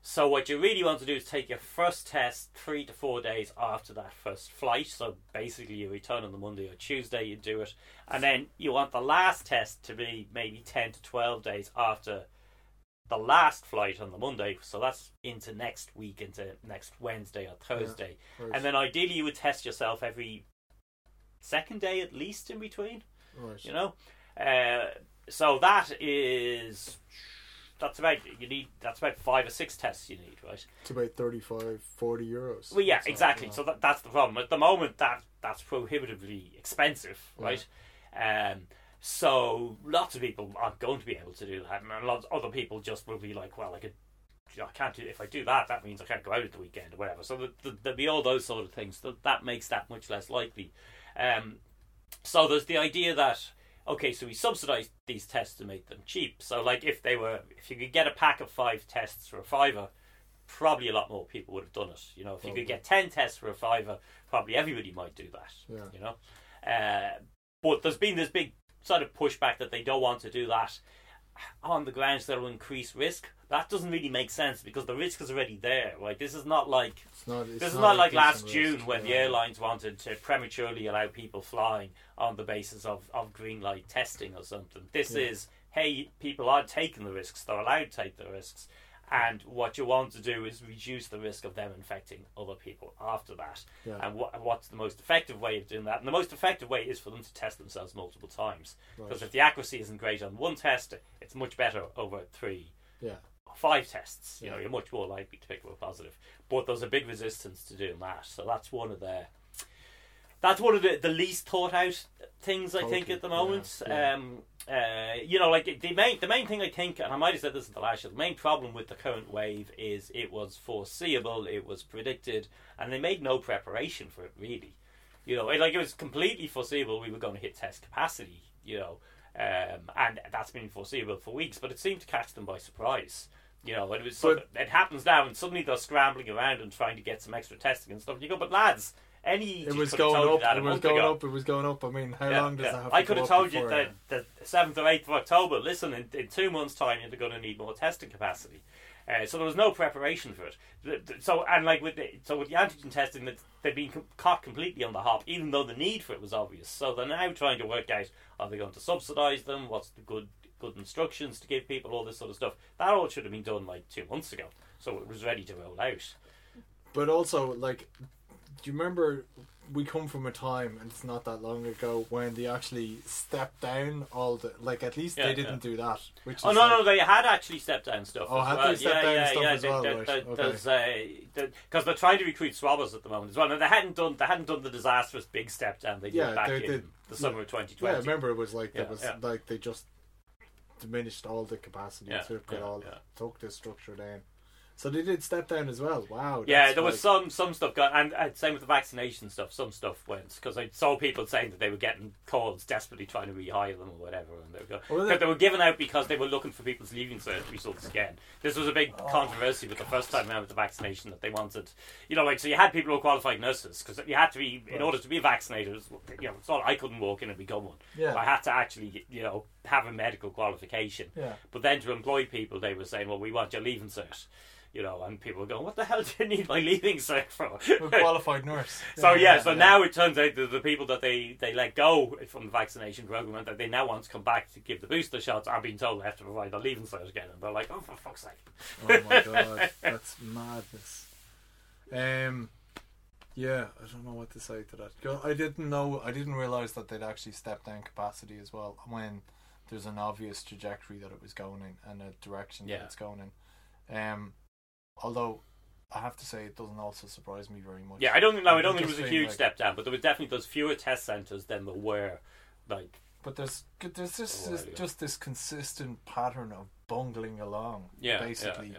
Speaker 6: So what you really want to do is take your first test three to four days after that first flight. So basically, you return on the Monday or Tuesday, you do it, and then you want the last test to be maybe ten to twelve days after the last flight on the Monday. So that's into next week, into next Wednesday or Thursday,
Speaker 3: right.
Speaker 6: and then ideally you would test yourself every second day at least in between.
Speaker 3: Right.
Speaker 6: You know, uh, so that is that's about you need that's about five or six tests you need, right?
Speaker 3: It's about 35, 40 euros.
Speaker 6: Well, yeah,
Speaker 3: That's
Speaker 6: exactly.
Speaker 3: yeah.
Speaker 6: So that, that's the problem. At the moment, that that's prohibitively expensive, right? Um, so lots of people aren't going to be able to do that, and lots of other people just will be like, well, I could. I can't do if I do that. That means I can't go out at the weekend or whatever. So the, the, there'll be all those sort of things. That that makes that much less likely. Um, so there's the idea that okay, so we subsidise these tests to make them cheap. So like if they were, if you could get a pack of five tests for a fiver, probably a lot more people would have done it. You know, if you could get ten tests for a fiver, probably everybody might do that.
Speaker 3: Yeah.
Speaker 6: You know, uh, but there's been this big sort of pushback that they don't want to do that on the grounds that will increase risk. That doesn't really make sense because the risk is already there. Like this is not like
Speaker 3: It's not, it's
Speaker 6: this is
Speaker 3: not
Speaker 6: like last June when the airlines wanted to prematurely allow people flying on the basis of, of green light testing or something. This
Speaker 3: Yeah.
Speaker 6: is, hey, people are taking the risks, they're allowed to take the risks. And what you want to do is reduce the risk of them infecting other people after that.
Speaker 3: Yeah.
Speaker 6: And what, what's the most effective way of doing that? And the most effective way is for them to test themselves multiple times. Because
Speaker 3: Right.
Speaker 6: if the accuracy isn't great on one test, it's much better over three
Speaker 3: Yeah.
Speaker 6: five tests, you know, you're much more likely to pick up a positive. But there's a big resistance to doing that, so that's one of the that's one of the, the least thought out things I think at the moment.
Speaker 3: yeah.
Speaker 6: Um, uh, you know, like the main the main thing I think, and I might have said this in the last show, the main problem with the current wave is it was foreseeable, it was predicted, and they made no preparation for it really. You know, it, like it was completely foreseeable we were going to hit test capacity. You know, um, and that's been foreseeable for weeks, but it seemed to catch them by surprise. You know, it was
Speaker 3: But-
Speaker 6: it happens now, and suddenly they're scrambling around and trying to get some extra testing and stuff. And you go, but lads, any
Speaker 3: It was going up. It was going
Speaker 6: ago.
Speaker 3: up. It was going up. I mean, how
Speaker 6: Yeah,
Speaker 3: long does
Speaker 6: yeah.
Speaker 3: that have? To go?
Speaker 6: I
Speaker 3: could have
Speaker 6: told you that the seventh or eighth of October. Listen, in, in two months' time, you're going to need more testing capacity. Uh, so there was no preparation for it. So and like with the, so with the antigen testing, that they've been com- caught completely on the hop, even though the need for it was obvious. So they're now trying to work out: are they going to subsidise them? What's the good good instructions to give people? All this sort of stuff. That all should have been done like two months ago, so it was ready to roll out.
Speaker 3: But also, like, do you remember we come from a time, and it's not that long ago, when they actually stepped down all the like. At least
Speaker 6: Yeah,
Speaker 3: they didn't do that. Which
Speaker 6: Oh no,
Speaker 3: like,
Speaker 6: no, they had actually stepped down stuff.
Speaker 3: Oh, had
Speaker 6: well.
Speaker 3: they stepped
Speaker 6: yeah,
Speaker 3: down
Speaker 6: yeah,
Speaker 3: stuff
Speaker 6: yeah,
Speaker 3: as
Speaker 6: they-
Speaker 3: well,
Speaker 6: they-
Speaker 3: right, okay.
Speaker 6: Because uh, they're trying to recruit swabbers at the moment as well. And they hadn't done they hadn't done the disastrous big step down they did
Speaker 3: Yeah,
Speaker 6: back
Speaker 3: they
Speaker 6: in
Speaker 3: did.
Speaker 6: the summer of
Speaker 3: Yeah,
Speaker 6: 2020.
Speaker 3: I remember it was like
Speaker 6: Yeah,
Speaker 3: it was
Speaker 6: yeah.
Speaker 3: like they just diminished all the capacity,
Speaker 6: Yeah, yeah,
Speaker 3: it all,
Speaker 6: yeah.
Speaker 3: took the structure down. So they did step down as well. Wow.
Speaker 6: Yeah,
Speaker 3: that's
Speaker 6: there was
Speaker 3: like-
Speaker 6: some some stuff going, and uh, same with the vaccination stuff. Some stuff went because I saw people saying that they were getting calls desperately trying to rehire them or whatever, and they were, going,
Speaker 3: Well,
Speaker 6: that they were given out because they were looking for people's leaving cert results again. This was a big
Speaker 3: Oh.
Speaker 6: controversy with the first time around with the vaccination that they wanted, you know, like so you had people who were qualified nurses because you had to be in order to be vaccinated. vaccinator. You know, it's not I couldn't walk in and become one.
Speaker 3: Yeah.
Speaker 6: I had to actually, you know, have a medical qualification.
Speaker 3: Yeah.
Speaker 6: But then to employ people, they were saying, well, we want your leaving cert. You know, and people were going, what the hell do you need my leaving cert for?
Speaker 3: a qualified nurse.
Speaker 6: So yeah, so now it turns out that the people that they, they let go from the vaccination program that they now want to come back to give the booster shots are being told they have to provide their leaving cert again, and they're like, oh for fuck's sake.
Speaker 3: Oh my god, that's madness. Um, yeah, I don't know what to say to that. I didn't know, I didn't realize that they'd actually stepped down capacity as well when there's an obvious trajectory that it was going in and a direction
Speaker 6: Yeah.
Speaker 3: that it's going in. Um, although I have to say, it doesn't also surprise me very much.
Speaker 6: Yeah, I don't know. I don't think it was a huge
Speaker 3: like-
Speaker 6: step down, but there was definitely those fewer test centers than there were. Like,
Speaker 3: But there's there's just this, just this consistent pattern of bungling along,
Speaker 6: Yeah, yeah,
Speaker 3: basically,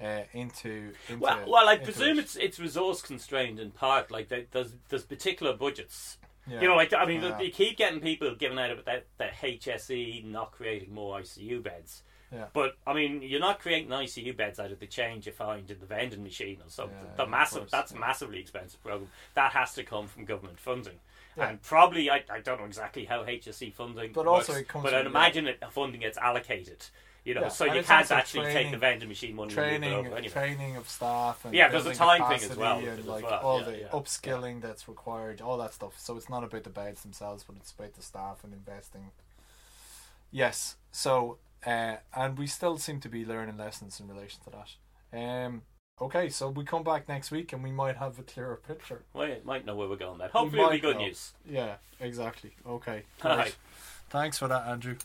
Speaker 3: Uh, into into.
Speaker 6: well, well, I presume
Speaker 3: it.
Speaker 6: it's it's resource constrained in part. Like, they, there's there's particular budgets.
Speaker 3: Yeah.
Speaker 6: You know, like I mean,
Speaker 3: Yeah.
Speaker 6: you keep getting people giving out about that the HSE not creating more ICU beds,
Speaker 3: Yeah.
Speaker 6: But I mean, you're not creating ICU beds out of the change you find in the vending machine or something.
Speaker 3: Yeah,
Speaker 6: the
Speaker 3: of
Speaker 6: massive that's
Speaker 3: yeah.
Speaker 6: massively expensive program. That has to come from government funding.
Speaker 3: Yeah.
Speaker 6: And probably I, I don't know exactly how HSE funding
Speaker 3: But
Speaker 6: works,
Speaker 3: also it comes
Speaker 6: but I'd imagine it funding gets allocated. You know,
Speaker 3: Yeah,
Speaker 6: so you can't actually take the vending machine money
Speaker 3: training
Speaker 6: anyway.
Speaker 3: training of staff and
Speaker 6: Yeah, there's a time thing as well
Speaker 3: and like
Speaker 6: well,
Speaker 3: all
Speaker 6: yeah,
Speaker 3: the
Speaker 6: yeah,
Speaker 3: upskilling that's required all that stuff so it's not about the beds themselves but it's about the staff and investing yes so uh, and we still seem to be learning lessons in relation to that um okay so we come back next week and we might have a clearer picture
Speaker 6: We might know where we're going. Then hopefully it'll be good
Speaker 3: know.
Speaker 6: news.
Speaker 3: yeah exactly okay
Speaker 6: All right.
Speaker 3: thanks for that andrew